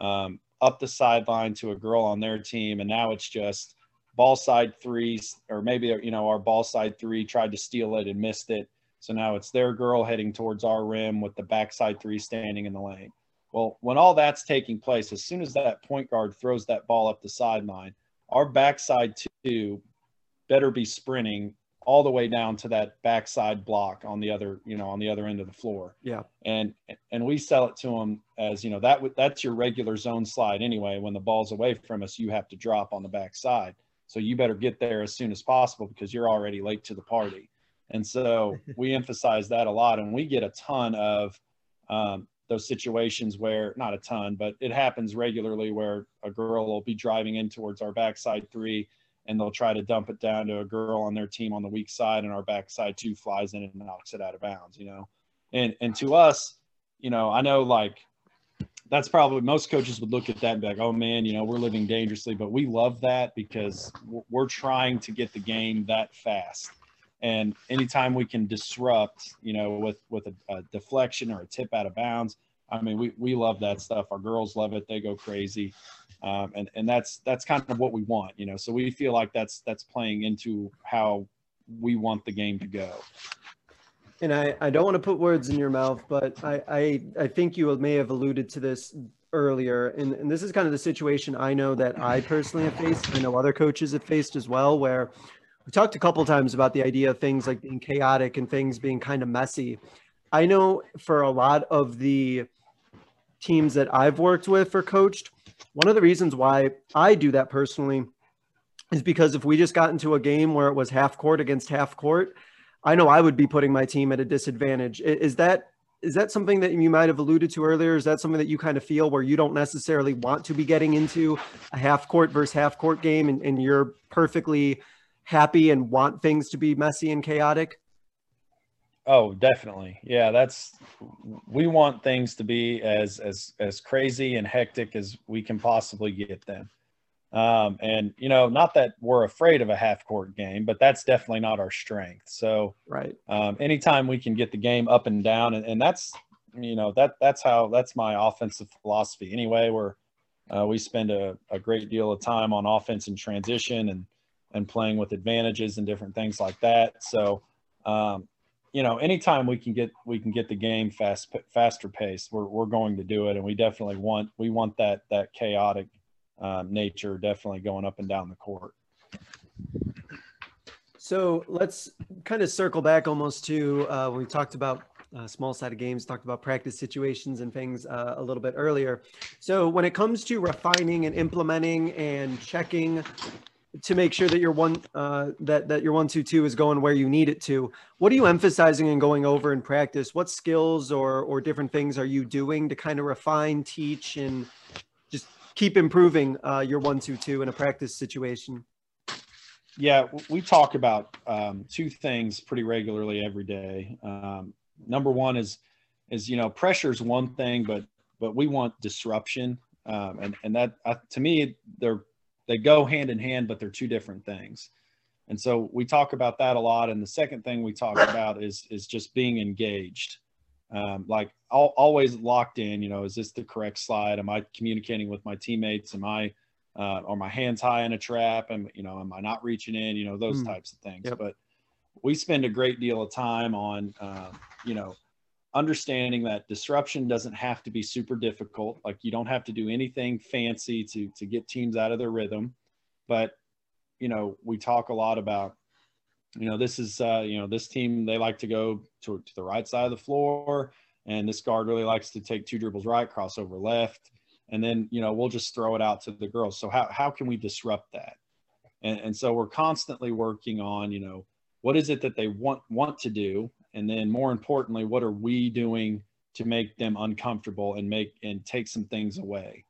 um, up the sideline to a girl on their team, and now it's just ball side threes, or maybe you know our ball side three tried to steal it and missed it. So now it's their girl heading towards our rim with the backside three standing in the lane. Well, when all that's taking place, as soon as that point guard throws that ball up the sideline, our backside two better be sprinting all the way down to that backside block on the other, you know, on the other end of the floor. Yeah. And and we sell it to them as you know that that's your regular zone slide anyway. When the ball's away from us, you have to drop on the backside. So you better get there as soon as possible because you're already late to the party. And so we <laughs> emphasize that a lot, and we get a ton of um, those situations where not a ton, but it happens regularly where a girl will be driving in towards our backside three and they'll try to dump it down to a girl on their team on the weak side and our backside two flies in and knocks it out of bounds, you know? And, and to us, you know, I know like that's probably most coaches would look at that and be like, oh man, you know, we're living dangerously. But we love that because we're trying to get the game that fast. And anytime we can disrupt, you know, with with a, a deflection or a tip out of bounds, I mean, we, we love that stuff. Our girls love it; they go crazy, um, and and that's that's kind of what we want, you know. So we feel like that's that's playing into how we want the game to go and I, I don't want to put words in your mouth, but I, I, I think you may have alluded to this earlier. And, and this is kind of the situation I know that I personally have faced. I know other coaches have faced as well, where we talked a couple times about the idea of things like being chaotic and things being kind of messy. I know for a lot of the teams that I've worked with or coached, one of the reasons why I do that personally is because if we just got into a game where it was half court against half court, I know I would be putting my team at a disadvantage. Is that is that something that you might have alluded to earlier? Is that something that you kind of feel where you don't necessarily want to be getting into a half court versus half court game and, and you're perfectly happy and want things to be messy and chaotic? Oh, definitely. Yeah, that's we want things to be as as as crazy and hectic as we can possibly get them. Um, and you know, not that we're afraid of a half court game, but that's definitely not our strength. So, right. Um, anytime we can get the game up and down, and, and that's you know that that's how that's my offensive philosophy anyway. Where uh, we spend a, a great deal of time on offense and transition and and playing with advantages and different things like that. So, um, you know, anytime we can get we can get the game fast faster pace, we're we're going to do it, and we definitely want we want that that chaotic um, nature definitely going up and down the court. So let's kind of circle back almost to uh, when we talked about uh, small sided games, talked about practice situations and things uh, a little bit earlier. So when it comes to refining and implementing and checking to make sure that your one uh, that that your one two two is going where you need it to, what are you emphasizing and going over in practice? What skills or or different things are you doing to kind of refine, teach, and just keep improving uh, your one two two in a practice situation? Yeah, we talk about um, two things pretty regularly every day. Um, number one is is you know pressure is one thing, but but we want disruption, um, and and that uh, to me they're they go hand in hand, but they're two different things. And so we talk about that a lot. And the second thing we talk about is is just being engaged um, like I'll, always locked in you know is this the correct slide am i communicating with my teammates am i uh, are my hands high in a trap and you know am i not reaching in you know those mm. types of things yep. but we spend a great deal of time on uh, you know understanding that disruption doesn't have to be super difficult like you don't have to do anything fancy to to get teams out of their rhythm but you know we talk a lot about you know, this is, uh, you know, this team, they like to go to, to the right side of the floor. And this guard really likes to take two dribbles right, crossover left. And then, you know, we'll just throw it out to the girls. So how, how can we disrupt that? And, and so we're constantly working on, you know, what is it that they want, want to do? And then more importantly, what are we doing to make them uncomfortable and make, and take some things away?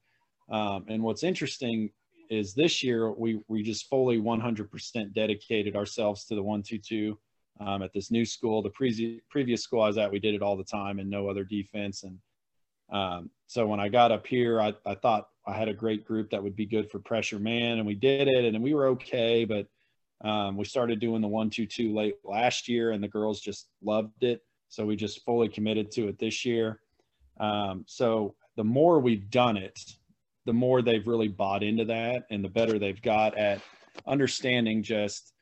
Um, and what's interesting is this year we we just fully 100% dedicated ourselves to the 122 um, at this new school. The pre- previous school I was at, we did it all the time and no other defense. And um, so when I got up here, I, I thought I had a great group that would be good for pressure man, and we did it, and we were okay. But um, we started doing the 122 late last year, and the girls just loved it. So we just fully committed to it this year. Um, so the more we've done it, the more they've really bought into that and the better they've got at understanding just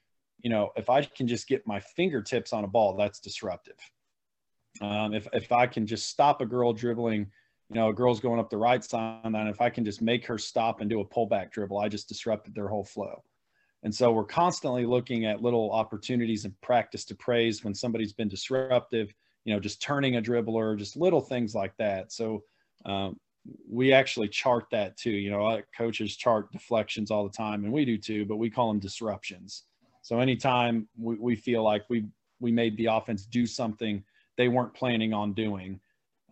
you know if i can just get my fingertips on a ball that's disruptive um, if, if i can just stop a girl dribbling you know a girl's going up the right side and if i can just make her stop and do a pullback dribble i just disrupted their whole flow and so we're constantly looking at little opportunities and practice to praise when somebody's been disruptive you know just turning a dribbler just little things like that so um, we actually chart that too. You know, coaches chart deflections all the time, and we do too, but we call them disruptions. So anytime we, we feel like we we made the offense do something they weren't planning on doing,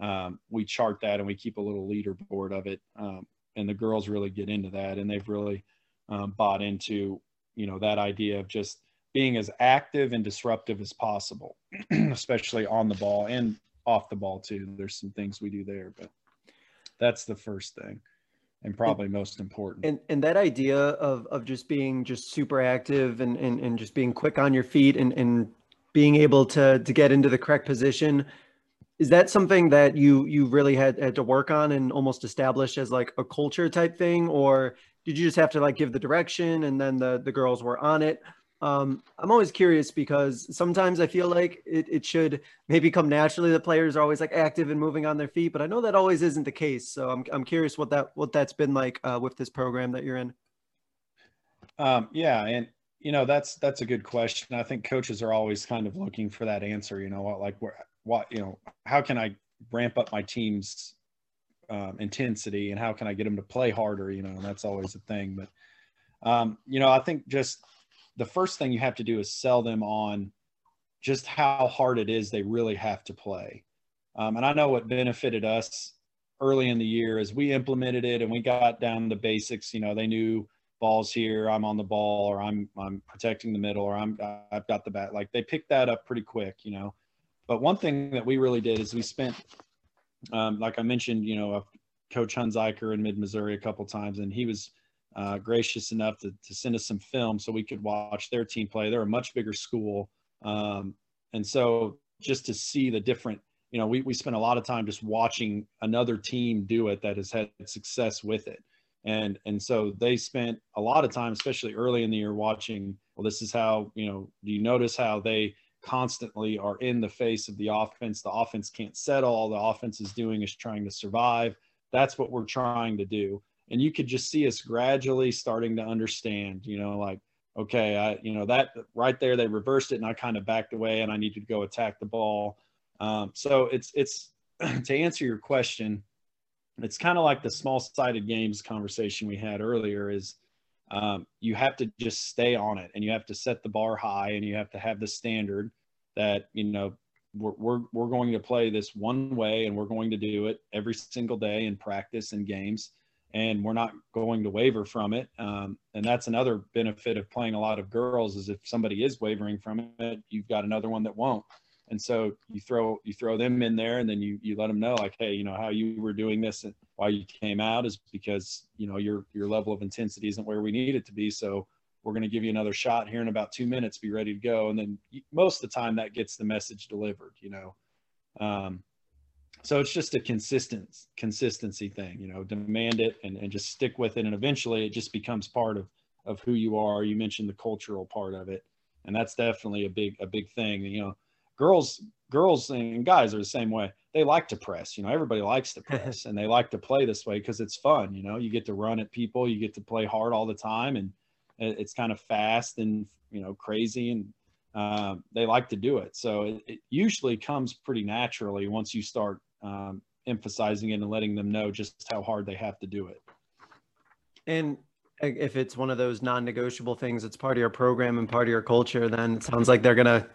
um, we chart that and we keep a little leaderboard of it. Um, and the girls really get into that, and they've really um, bought into you know that idea of just being as active and disruptive as possible, <clears throat> especially on the ball and off the ball too. There's some things we do there, but that's the first thing and probably most important. And and that idea of of just being just super active and and, and just being quick on your feet and and being able to to get into the correct position is that something that you you really had had to work on and almost establish as like a culture type thing or did you just have to like give the direction and then the the girls were on it um, I'm always curious because sometimes I feel like it, it should maybe come naturally. The players are always like active and moving on their feet, but I know that always isn't the case. So I'm, I'm curious what that, what that's been like uh, with this program that you're in. Um, yeah. And, you know, that's, that's a good question. I think coaches are always kind of looking for that answer, you know, what, like what, what, you know, how can I ramp up my team's um, intensity and how can I get them to play harder, you know, and that's always a thing. But, um, you know, I think just, the first thing you have to do is sell them on just how hard it is they really have to play. Um, and I know what benefited us early in the year is we implemented it and we got down the basics. You know, they knew balls here, I'm on the ball, or I'm I'm protecting the middle, or I'm I've got the bat. Like they picked that up pretty quick, you know. But one thing that we really did is we spent, um, like I mentioned, you know, Coach Hunziker in Mid Missouri a couple times, and he was uh, gracious enough to, to send us some film so we could watch their team play. They're a much bigger school. Um, and so just to see the different, you know, we, we spent a lot of time just watching another team do it that has had success with it. And, and so they spent a lot of time, especially early in the year, watching, well, this is how, you know, do you notice how they constantly are in the face of the offense? The offense can't settle. All the offense is doing is trying to survive. That's what we're trying to do and you could just see us gradually starting to understand you know like okay i you know that right there they reversed it and i kind of backed away and i needed to go attack the ball um, so it's it's <clears throat> to answer your question it's kind of like the small sided games conversation we had earlier is um, you have to just stay on it and you have to set the bar high and you have to have the standard that you know we're, we're, we're going to play this one way and we're going to do it every single day in practice and games and we're not going to waver from it. Um, and that's another benefit of playing a lot of girls is if somebody is wavering from it, you've got another one that won't. And so you throw you throw them in there, and then you you let them know like, hey, you know how you were doing this and why you came out is because you know your your level of intensity isn't where we need it to be. So we're going to give you another shot here in about two minutes. Be ready to go. And then most of the time that gets the message delivered. You know, um, so it's just a consistent consistency thing you know demand it and, and just stick with it and eventually it just becomes part of of who you are you mentioned the cultural part of it and that's definitely a big a big thing you know girls girls and guys are the same way they like to press you know everybody likes to <laughs> press and they like to play this way because it's fun you know you get to run at people you get to play hard all the time and it's kind of fast and you know crazy and um, they like to do it so it, it usually comes pretty naturally once you start um, emphasizing it and letting them know just how hard they have to do it. And if it's one of those non-negotiable things, it's part of your program and part of your culture, then it sounds like they're gonna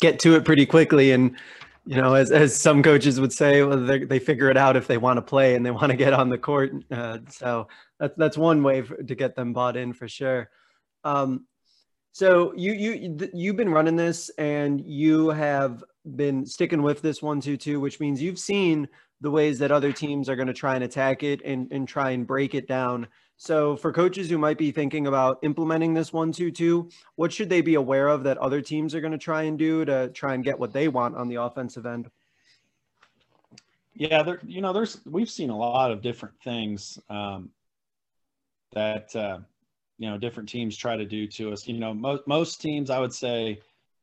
get to it pretty quickly. And you know, as as some coaches would say, well, they they figure it out if they want to play and they want to get on the court. Uh, so that's that's one way for, to get them bought in for sure. Um, so you you you've been running this, and you have been sticking with this one two two, which means you've seen the ways that other teams are going to try and attack it and and try and break it down. So for coaches who might be thinking about implementing this one two two, what should they be aware of that other teams are going to try and do to try and get what they want on the offensive end? Yeah, there, you know, there's we've seen a lot of different things um, that. Uh, you know different teams try to do to us. You know, most most teams I would say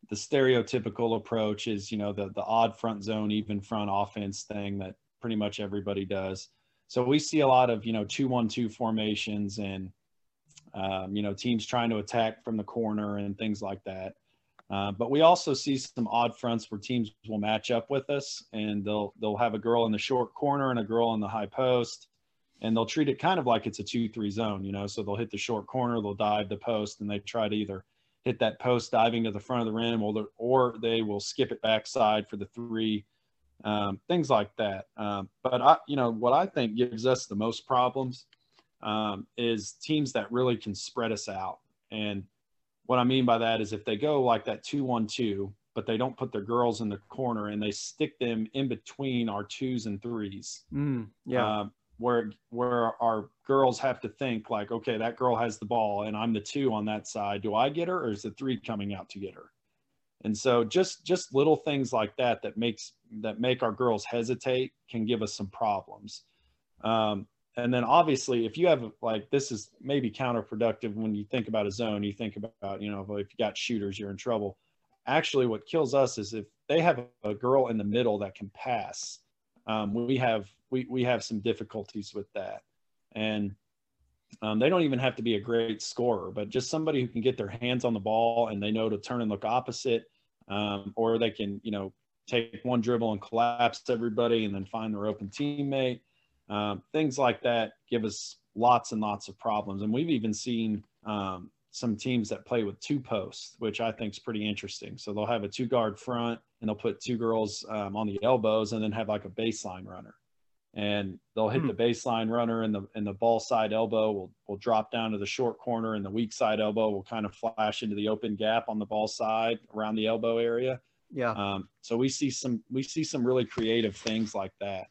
the stereotypical approach is you know the the odd front zone even front offense thing that pretty much everybody does. So we see a lot of you know two one two formations and um, you know teams trying to attack from the corner and things like that. Uh, but we also see some odd fronts where teams will match up with us and they'll they'll have a girl in the short corner and a girl in the high post and they'll treat it kind of like it's a two three zone you know so they'll hit the short corner they'll dive the post and they try to either hit that post diving to the front of the rim or, or they will skip it backside for the three um, things like that um, but i you know what i think gives us the most problems um, is teams that really can spread us out and what i mean by that is if they go like that two one two but they don't put their girls in the corner and they stick them in between our twos and threes. Mm, yeah. Uh, where where our girls have to think like, okay, that girl has the ball and I'm the two on that side. Do I get her or is the three coming out to get her? And so just just little things like that that makes that make our girls hesitate can give us some problems. Um, and then obviously if you have like this is maybe counterproductive when you think about a zone you think about you know if you got shooters you're in trouble actually what kills us is if they have a girl in the middle that can pass um, we have we, we have some difficulties with that and um, they don't even have to be a great scorer but just somebody who can get their hands on the ball and they know to turn and look opposite um, or they can you know take one dribble and collapse everybody and then find their open teammate um, things like that give us lots and lots of problems. And we've even seen um, some teams that play with two posts, which I think is pretty interesting. So they'll have a two guard front and they'll put two girls um, on the elbows and then have like a baseline runner. And they'll hit hmm. the baseline runner and the and the ball side elbow will will drop down to the short corner and the weak side elbow will kind of flash into the open gap on the ball side around the elbow area. Yeah. Um, so we see some we see some really creative things like that.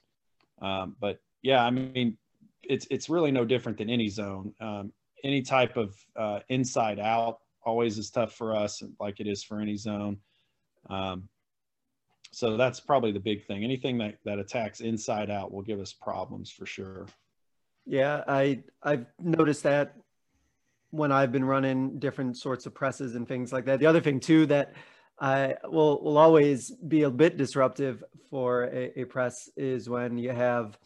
Um, but yeah, I mean, it's it's really no different than any zone. Um, any type of uh, inside out always is tough for us, like it is for any zone. Um, so that's probably the big thing. Anything that that attacks inside out will give us problems for sure. Yeah, I I've noticed that when I've been running different sorts of presses and things like that. The other thing too that I will will always be a bit disruptive for a, a press is when you have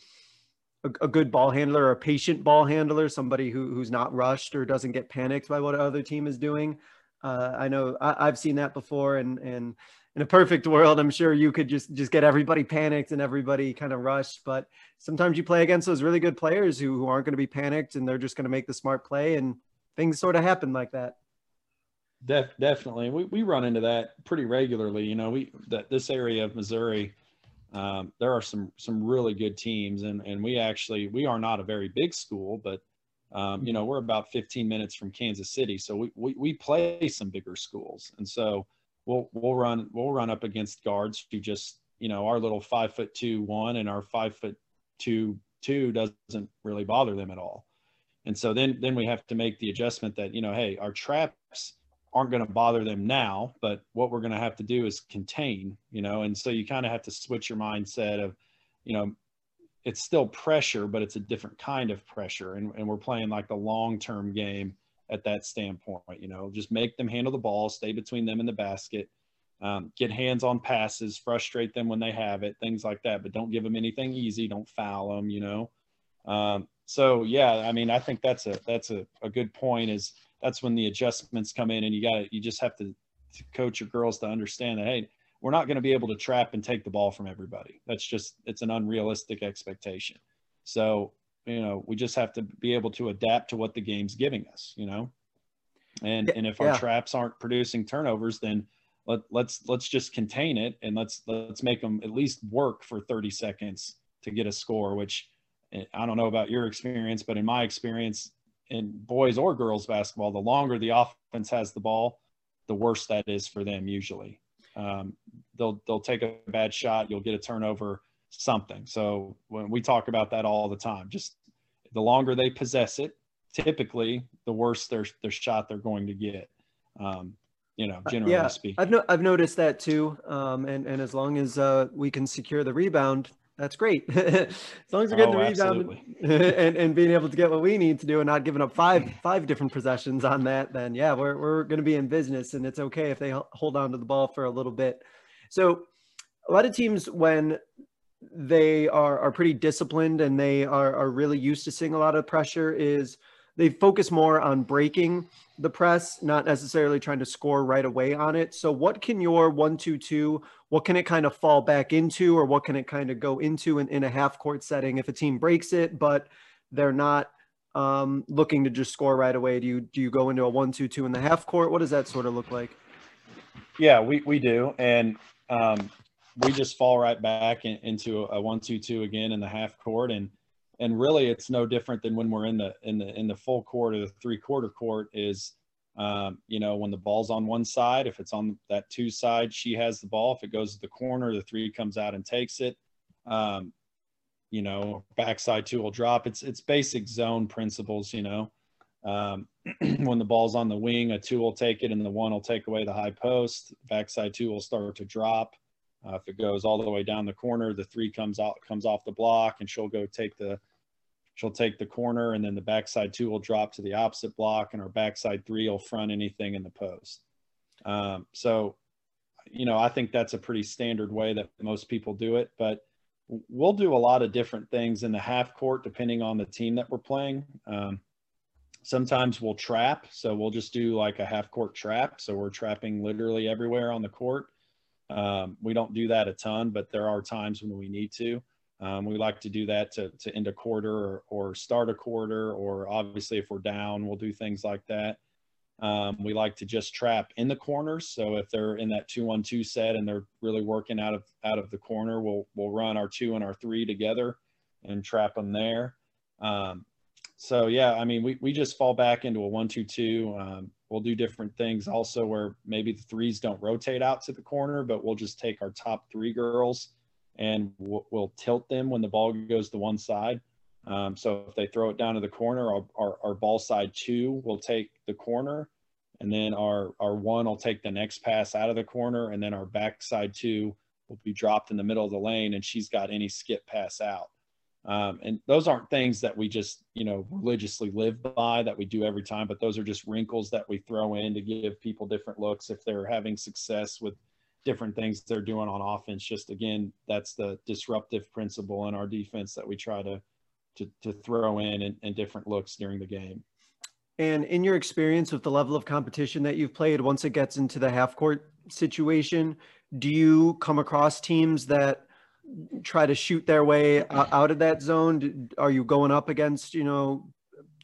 a, a, good ball handler or a patient ball handler, somebody who, who's not rushed or doesn't get panicked by what other team is doing. Uh, I know I, have seen that before, and and in a perfect world, I'm sure you could just just get everybody panicked and everybody kind of rushed. But sometimes you play against those really good players who, who aren't going to be panicked and they're just going to make the smart play, and things sort of happen like that. Def, definitely, we we run into that pretty regularly. You know, we that this area of Missouri um, there are some some really good teams, and and we actually we are not a very big school, but um, you know we're about 15 minutes from Kansas City, so we, we we play some bigger schools, and so we'll we'll run we'll run up against guards who just you know our little five foot two one and our five foot two two doesn't really bother them at all, and so then then we have to make the adjustment that you know hey our traps aren't going to bother them now but what we're going to have to do is contain you know? And so you kind of have to switch your mindset of you know it's still pressure but it's a different kind of pressure. And, and we're playing like the long term game at that standpoint you know just make them handle the ball stay between them and the basket um, get hands on passes frustrate them when they have it things like that but don't give them anything easy don't foul them you know? Um, so yeah i mean i think that's a that's a, a good point is that's when the adjustments come in and you got to you just have to, to coach your girls to understand that hey we're not going to be able to trap and take the ball from everybody. That's just it's an unrealistic expectation. So you know we just have to be able to adapt to what the game's giving us you know and and if our yeah. traps aren't producing turnovers then let, let's let's just contain it and let's let's make them at least work for 30 seconds to get a score which eh, i don't know about your experience but in my experience in boys or girls basketball, the longer the offense has the ball, the worse that is for them usually. Um, they'll they'll take a bad shot, you'll get a turnover, something. So when we talk about that all the time, just the longer they possess it, typically the worse their their shot they're going to get. Um, you know, uh, generally yeah, speaking. I've no, I've noticed that too. Um, and and as long as uh, we can secure the rebound, that's great. <laughs> as long as we're getting oh, the rebound <laughs> and, and being able to get what we need to do and not giving up five <clears throat> five different possessions on that, then yeah, we're we're going to be in business and it's okay if they hold on to the ball for a little bit. So a lot of teams when they are are pretty disciplined and they are are really used to seeing a lot of pressure is they focus more on breaking the press, not necessarily trying to score right away on it. So, what can your one, two, two, what can it kind of fall back into, or what can it kind of go into in, in a half court setting if a team breaks it, but they're not um, looking to just score right away? Do you do you go into a one, two, two in the half court? What does that sort of look like? Yeah, we, we do. And um, we just fall right back in, into a one, two, two again in the half court. And and really it's no different than when we're in the in the in the full court or the three quarter court is Um, you know, when the ball's on one side, if it's on that two side, she has the ball. If it goes to the corner, the three comes out and takes it. Um, you know, backside two will drop. It's it's basic zone principles. You know, um, <clears throat> when the ball's on the wing, a two will take it, and the one will take away the high post. Backside two will start to drop. Uh, if it goes all the way down the corner, the three comes out comes off the block, and she'll go take the she'll take the corner, and then the backside two will drop to the opposite block, and our backside three will front anything in the post. Um, so, you know, I think that's a pretty standard way that most people do it, but we'll do a lot of different things in the half court depending on the team that we're playing. Um, sometimes we'll trap, so we'll just do like a half court trap. So we're trapping literally everywhere on the court. Um, we don't do that a ton, but there are times when we need to. Um, we like to do that to, to end a quarter or, or, start a quarter, or obviously if we're down, we'll do things like that. Um, we like to just trap in the corners. So if they're in that two-one-two set and they're really working out of out of the corner, we'll we'll run our two and our three together and trap them there. Um, so yeah, I mean, we we just fall back into a one-two-two. Um, we'll do different things also where maybe the threes don't rotate out to the corner, but we'll just take our top three girls and we'll, we'll tilt them when the ball goes to one side. Um, so if they throw it down to the corner, our, our, our, ball side two will take the corner, and then our, our one will take the next pass out of the corner, and then our backside two will be dropped in the middle of the lane, and she's got any skip pass out. Um, and those aren't things that we just, you know, religiously live by that we do every time, but those are just wrinkles that we throw in to give people different looks if they're having success with different things they're doing on offense. Just again, that's the disruptive principle in our defense that we try to to, to throw in and, and different looks during the game. And in your experience with the level of competition that you've played, once it gets into the half court situation, do you come across teams that try to shoot their way out of that zone? Are you going up against, you know,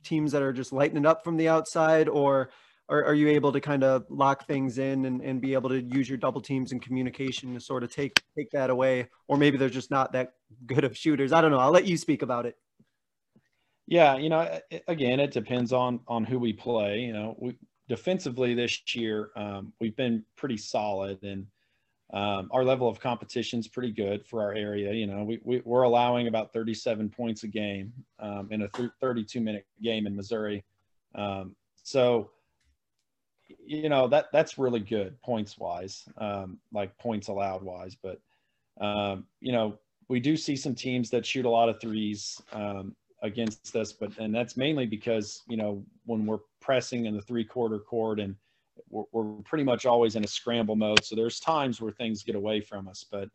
teams that are just lighting it up from the outside or are, are you able to kind of lock things in and, and be able to use your double teams and communication to sort of take take that away? Or maybe they're just not that good of shooters. I don't know. I'll let you speak about it. Yeah, you know, again, it depends on on who we play. You know, we defensively this year um, we've been pretty solid, and um, our level of competition is pretty good for our area. You know, we, we are allowing about 37 points a game um, in a th- 32 minute game in Missouri. Um, so, you know that that's really good points wise, um, like points allowed wise. But um, you know, we do see some teams that shoot a lot of threes. Um, against us, but and that's mainly because you know when we're pressing in the three quarter court and we're, we're, pretty much always in a scramble mode. So there's times where things get away from us, but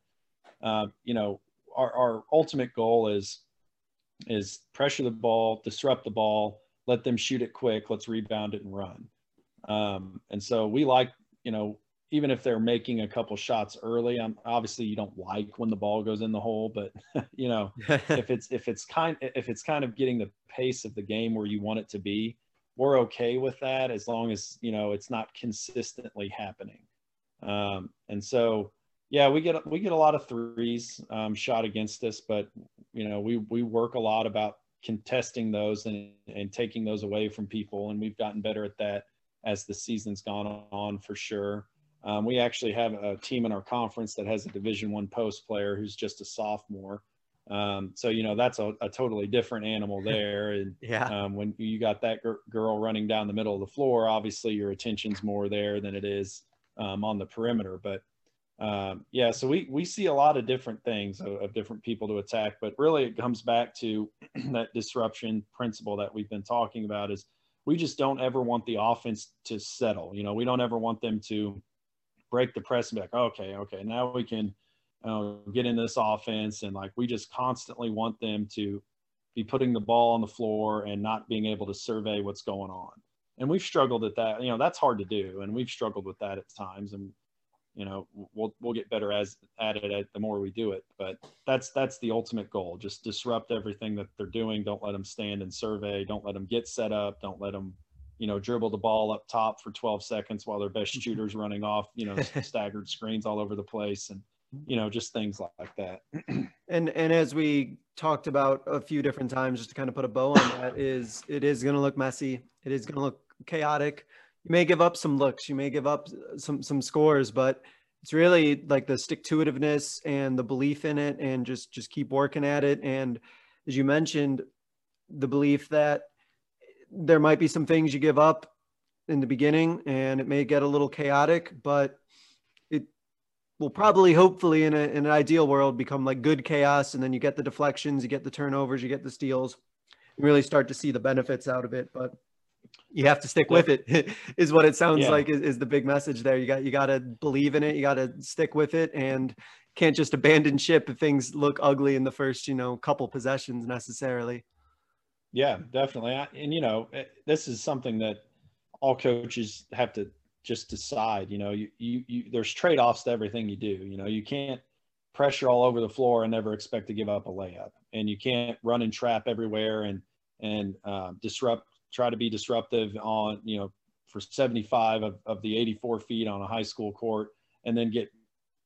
uh, you know our, our ultimate goal is is pressure the ball, disrupt the ball, let them shoot it quick, let's rebound it and run. Um, and so we like you know even if they're making a couple shots early, I'm obviously you don't like when the ball goes in the hole, but <laughs> you know, <laughs> if it's if it's kind if it's kind of getting the pace of the game where you want it to be, we're okay with that as long as you know it's not consistently happening. Um, and so, yeah, we get we get a lot of threes um, shot against us, but you know, we we work a lot about contesting those and and taking those away from people, and we've gotten better at that as the season's gone on for sure. Um, we actually have a team in our conference that has a Division One post player who's just a sophomore. Um, so you know that's a, a, totally different animal <laughs> there. And yeah, um, when you got that gr- girl running down the middle of the floor, obviously your attention's more there than it is um, on the perimeter. But um, yeah, so we we see a lot of different things of, of different people to attack. But really, it comes back to <clears throat> that disruption principle that we've been talking about. Is we just don't ever want the offense to settle. You know, we don't ever want them to break the press and be like, okay, okay, now we can uh, get in this offense. And like, we just constantly want them to be putting the ball on the floor and not being able to survey what's going on. And we've struggled at that. You know, that's hard to do. And we've struggled with that at times. And, you know, we'll, we'll get better as at it at the more we do it. But that's, that's the ultimate goal. Just disrupt everything that they're doing. Don't let them stand and survey. Don't let them get set up. Don't let them you know, dribble the ball up top for 12 seconds while their best <laughs> shooters running off, you know, <laughs> staggered screens all over the place and, you know, just things like that. <clears throat> and, and as we talked about a few different times, just to kind of put a bow on that is it is going to look messy. It is going to look chaotic. you may give up some looks, you may give up some some scores, but it's really like the stick to itiveness and the belief in it and just just keep working at it and as you mentioned the belief that there might be some things you give up in the beginning and it may get a little chaotic but will probably hopefully in, a, in an ideal world become like good chaos and then you get the deflections you get the turnovers you get the steals. You really start to see the benefits out of it but you have to stick with it <laughs> is what it sounds yeah. like is, is, the big message there. You got you got to believe in it you got to stick with it and can't just abandon ship if things look ugly in the first you know couple possessions necessarily. Yeah definitely. And you know eh, this is something that all coaches have to just decide you know you, you, you there's trade-offs to everything you do you know you can't pressure all over the floor and never expect to give up a layup and you can't run and trap everywhere and and uh, disrupt try to be disruptive on, you know, for 75 of, of the 84 feet on a high school court and then get,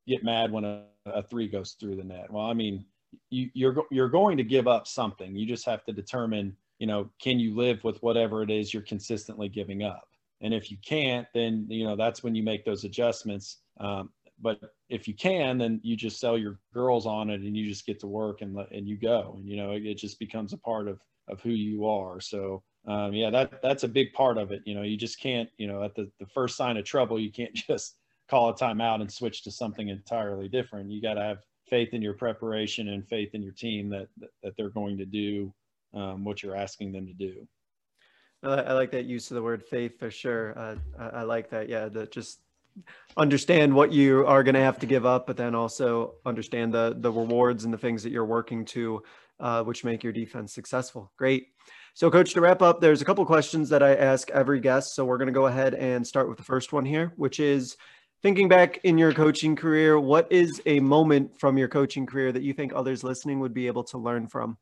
get mad when a, a three goes through the net. Well, I mean, you, you're, you're going to give up something. You just have to determine, you know, can you live with whatever it is you're consistently giving up? And if you can't, then, you know, that's when you make those adjustments. Um, but if you can, then you just sell your girls on it and you just get to work and, and you go and, you know, it just becomes a part of, of who you are. So, um, yeah, that that's a big part of it. You know, you just can't, you know, at the, the first sign of trouble, you can't <laughs> just call a timeout and switch to something entirely different. You got to have faith in your preparation and faith in your team that that they're going to do um, what you're asking them to do. I like that use of the word faith for sure. Uh, I, I, like that. Yeah, that just understand what you are going to have to give up, but then also understand the the rewards and the things that you're working to, uh, which make your defense successful. Great. So, coach, to wrap up, there's a couple questions that I ask every guest. So, we're going to go ahead and start with the first one here, which is thinking back in your coaching career, what is a moment from your coaching career that you think others listening would be able to learn from?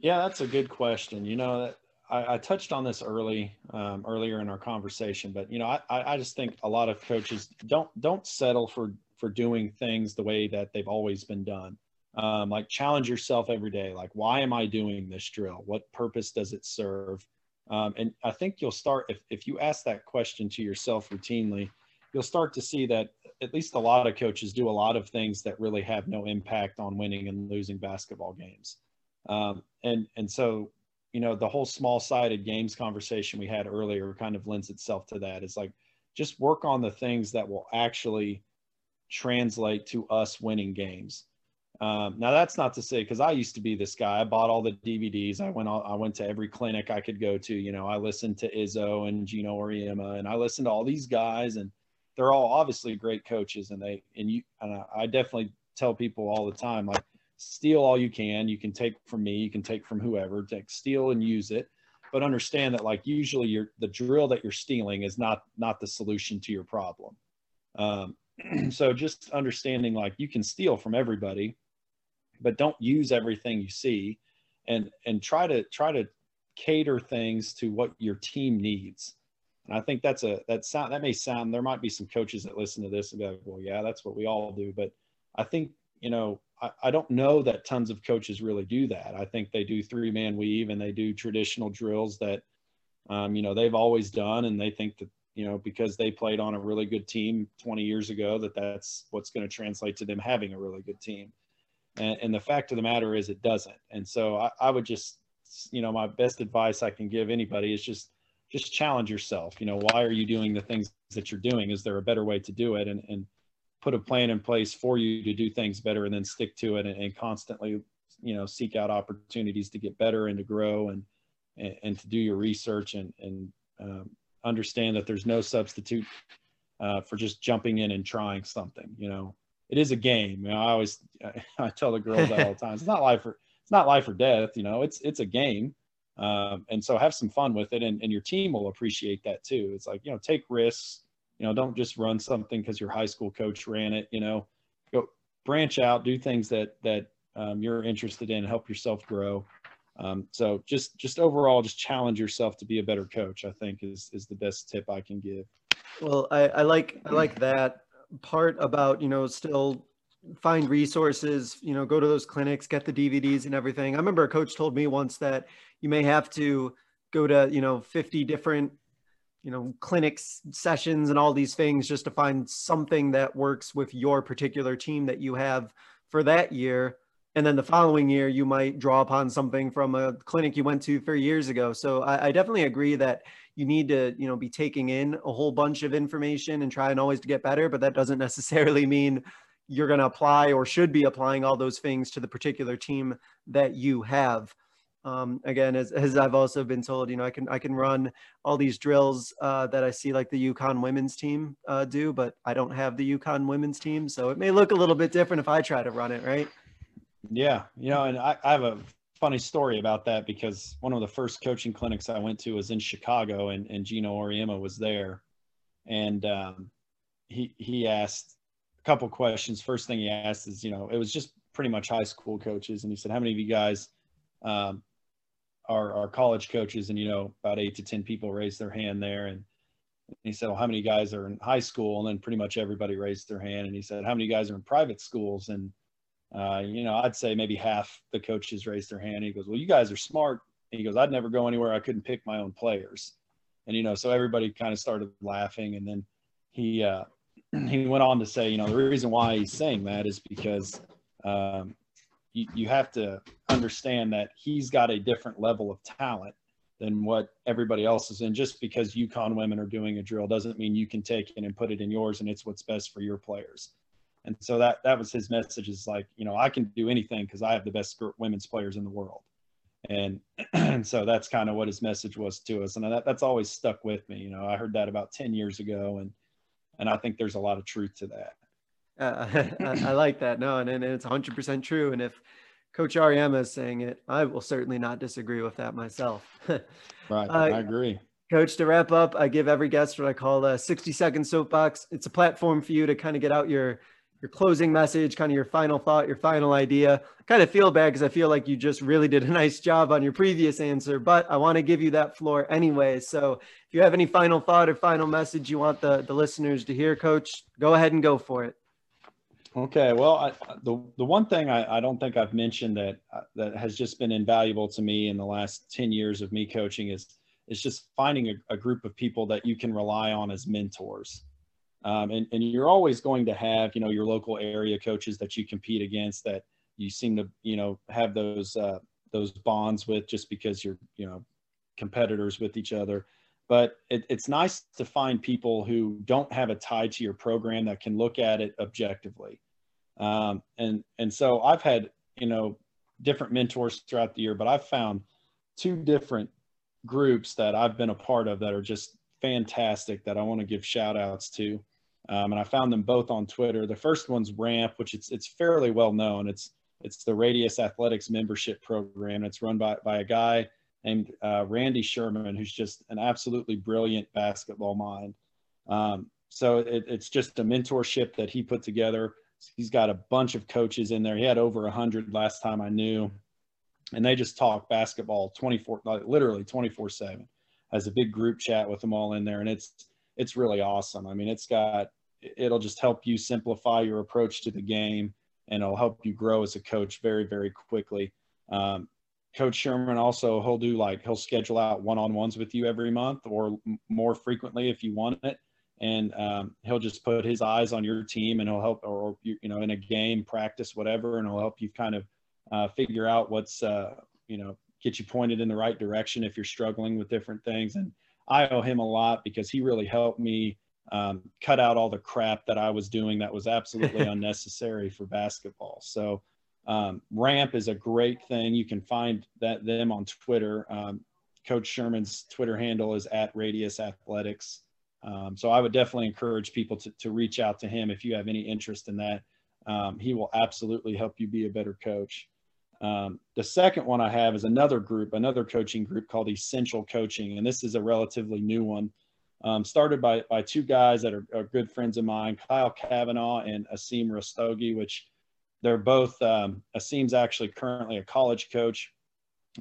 Yeah, that's a good question. You know, I, I touched on this early, um, earlier in our conversation, but you know, I, I just think a lot of coaches don't don't settle for for doing things the way that they've always been done. Um, like challenge yourself every day like why am i doing this drill? What purpose does it serve? Um, and i think you'll start if, if you ask that question to yourself routinely you'll start to see that at least a lot of coaches do a lot of things that really have no impact on winning and losing basketball games um, and and so you know the whole small sided games conversation we had earlier kind of lends itself to that it's like just work on the things that will actually translate to us winning games um, now that's not to say because I used to be this guy. I bought all the DVDs. I went all, I went to every clinic I could go to. You know, I listened to Izzo and Geno Auriemma, and I listened to all these guys, and they're all obviously great coaches. And they and you and I definitely tell people all the time like steal all you can. You can take from me. You can take from whoever. Take steal and use it, but understand that like usually you're the drill that you're stealing is not not the solution to your problem. Um, <clears throat> so just understanding like you can steal from everybody but don't use everything you see and and try to try to cater things to what your team needs and i think that's a that sound that may sound there might be some coaches that listen to this and be like well yeah that's what we all do but i think you know I, don't know that tons of coaches really do that i think they do three man weave and they do traditional drills that um, you know they've always done and they think that you know because they played on a really good team 20 years ago that that's what's going to translate to them having a really good team and, and the fact of the matter is it doesn't. And so I, I would just, you know, my best advice I can give anybody is just, just challenge yourself. You know, why are you doing the things that you're doing? Is there a better way to do it? And, and put a plan in place for you to do things better and then stick to it and, and constantly, you know, seek out opportunities to get better and to grow and, and, and to do your research and, and um, understand that there's no substitute uh, for just jumping in and trying something, you know, it is a game. You know, I always <laughs> I tell the girls that all the time. It's not life or it's not life or death. You know, it's it's a game, um, and so have some fun with it, and, and your team will appreciate that too. It's like you know, take risks. You know, don't just run something because your high school coach ran it. You know, go branch out, do things that that um, you're interested in, help yourself grow. Um, so just just overall, just challenge yourself to be a better coach. I think is is the best tip I can give. Well, I, I like I like that part about you know still find resources you know go to those clinics get the dvds and everything i remember a coach told me once that you may have to go to you know 50 different you know clinics sessions and all these things just to find something that works with your particular team that you have for that year. And then the following year you might draw upon something from a clinic you went to three years ago. So I, I, definitely agree that you need to you know be taking in a whole bunch of information and trying always to get better but that doesn't <laughs> necessarily mean you're going to apply or should be applying all those things to the particular team that you have um, again as, as i've also been told you know i can i can run all these drills uh, that i see like the UConn women's team uh, do but i don't have the UConn women's team so it may look a little bit different if i try to run it right? Yeah you know and i, I have a funny story about that because one of the first coaching clinics i went to was in chicago and, and geno auriemma was there. And um, he he asked a couple questions. First thing he asked is you know it was just pretty much high school coaches and he said how many of you guys um, our, our college coaches and, you know, about eight to 10 people raised their hand there. And he said, well, how many guys are in high school? And then pretty much everybody raised their hand. And he said, how many guys are in private schools? And, uh, you know, I'd say maybe half the coaches raised their hand. And he goes, well, you guys are smart. And he goes, I'd never go anywhere. I couldn't pick my own players. And, you know, so everybody kind of started laughing. And then he, uh, <clears throat> he went on to say, you know, the reason why he's saying that is because um, you, you have to understand that he's got a different level of talent than what everybody else is in. Just because UConn women are doing a drill doesn't mean you can take it and put it in yours and it's what's best for your players. And so that that was his message is like, you know, I can do anything because I have the best women's players in the world. And, and <clears throat> so that's kind of what his message was to us. And that, that's always stuck with me. You know, I heard that about 10 years ago and, and I think there's a lot of truth to that. Uh, I, I, <laughs> like that. No, and, and it's 100% true. And if Coach Auriemma is saying it, I will certainly not disagree with that myself. <laughs> right. Uh, I agree. Coach, to wrap up, I give every guest what I call a 60 second soapbox. It's a platform for you to kind of get out your your closing message, kind of your final thought, your final idea. I kind of feel bad because I feel like you just really did a <laughs> nice job on your previous answer, but I want to give you that floor anyway. So if you have any final thought or final message you want the, the listeners to hear, Coach, go ahead and go for it. Okay, well, I, the the one thing I, I don't think I've mentioned that uh, that has just been invaluable to me in the last ten years of me coaching is is just finding a, a group of people that you can rely on as mentors. Um, and, and you're always going to have, you know, your local area coaches that you compete against that you seem to, you know, have those uh, those bonds with just because you're, you know, competitors with each other but it, it's nice to find people who don't have a tie to your program that can look at it objectively. Um, and and so I've had you know different mentors throughout the year, but I've found two different groups that I've been a part of that are just fantastic that I want to give shout outs to. Um, and I found them both on Twitter. The first one's Ramp, which it's it's fairly well known. It's it's the Radius Athletics membership program. It's run by by a guy named uh, Randy Sherman, who's just an absolutely brilliant basketball mind. Um, so it, it's just a mentorship that he put together. He's got a bunch of coaches in there. He had over 100 last time I knew. And they just talk basketball 24, like literally 24 7. Has a big group chat with them all in there. And it's, it's really awesome. I mean, it's got, it'll just help you simplify your approach to the game and it'll help you grow as a coach very, very quickly. Um, Coach Sherman also he'll do like he'll schedule out one-on-ones with you every month or more frequently if you want it, and um, he'll just put his eyes on your team and he'll help or you, you know in a game practice whatever and he'll help you kind of uh, figure out what's uh, you know get you pointed in the right direction if you're struggling with different things and I owe him a lot because he really helped me um, cut out all the crap that I was doing that was absolutely <laughs> unnecessary for basketball. So um, Ramp is a great thing. You can find that them on Twitter. Um, Coach Sherman's Twitter handle is at Radius Athletics. Um, so I would definitely encourage people to, to reach out to him if you have any interest in that. Um, he will absolutely help you be a better coach. Um, the second one I have is another group, another coaching group called Essential Coaching, and this is a relatively new one. Um, started by, by two guys that are, are, good friends of mine, Kyle Kavanaugh and Aseem Rastogi, which they're both um, Aseem's actually currently a college coach,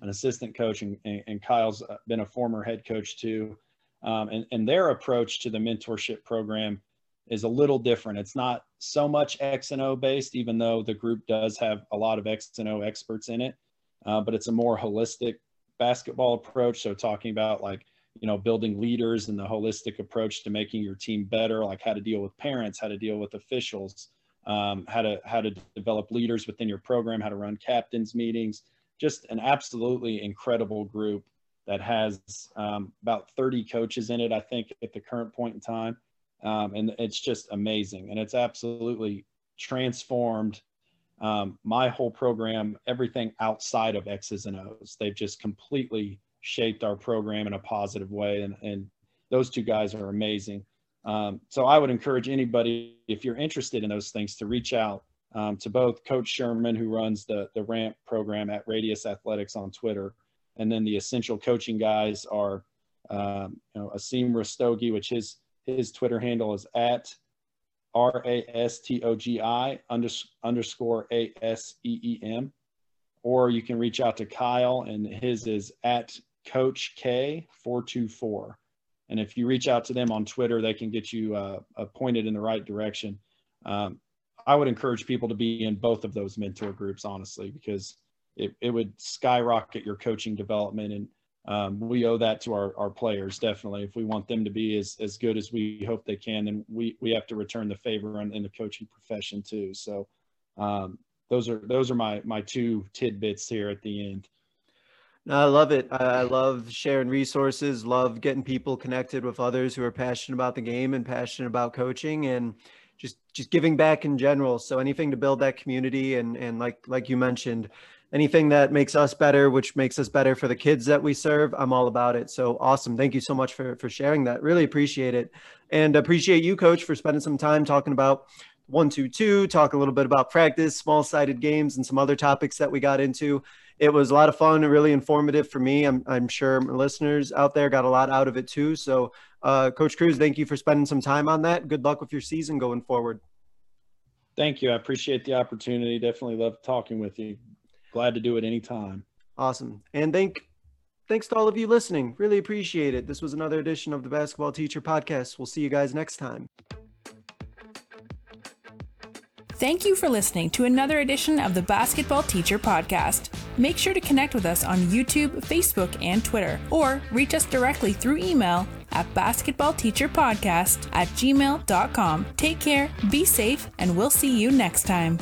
an assistant coach, and, and Kyle's uh, been a former head coach too. Um, and, and their approach to the mentorship program is a little different. It's not so much X and O based, even though the group does have a lot of X and O experts in it, uh, but it's a more holistic basketball approach. So talking about like, you know, building leaders and the holistic approach to making your team better, like how to deal with parents, how to deal with officials, um, how to how to develop leaders within your program, how to run captains meetings. Just an absolutely incredible group that has um, about 30 coaches in it, I think, at the current point in time. Um, and it's just amazing. And it's absolutely transformed um, my whole program, everything outside of X's and O's. They've just completely shaped our program in a positive way. And, and those two guys are amazing. Um, so I would encourage anybody, if you're interested in those things, to reach out um, to both Coach Sherman, who runs the, the RAMP program at Radius Athletics on Twitter, and then the essential coaching guys are, um, you know, Aseem Rastogi, which his his Twitter handle is at R A S T O G I underscore A S E E M. Or you can reach out to Kyle, and his is at Coach K424. And if you reach out to them on Twitter, they can get you uh, pointed in the right direction. Um, I would encourage people to be in both of those mentor groups, honestly, because it, it would skyrocket your coaching development. And um, we owe that to our, our players, definitely. If we want them to be as, as good as we hope they can, then we, we have to return the favor in, in the coaching profession too. So um, those are those are my my two tidbits here at the end. I love it. I love sharing resources, love getting people connected with others who are passionate about the game and passionate about coaching and just just giving back in general. So anything to build that community and and like like you mentioned, anything that makes us better, which makes us better for the kids that we serve, I'm all about it. So awesome. Thank you so much for, for sharing that. Really appreciate it. And appreciate you, coach, for spending some time talking about one, two, two, talk a little bit about practice, small sided games, and some other topics that we got into. It was a lot of fun and really informative for me. I'm, I'm sure my listeners out there got a lot out of it too. So, uh, Coach Kruse, thank you for spending some time on that. Good luck with your season going forward. Thank you. I appreciate the opportunity. Definitely love talking with you. Glad to do it anytime. Awesome. And thank thanks to all of you listening. Really appreciate it. This was another edition of the Basketball Teacher Podcast. We'll see you guys next time. Thank you for listening to another edition of the Basketball Teacher Podcast. Make sure to connect with us on YouTube, Facebook, and Twitter, or reach us directly through email at basketballteacherpodcast at gmail.com. Take care, be safe, and we'll see you next time.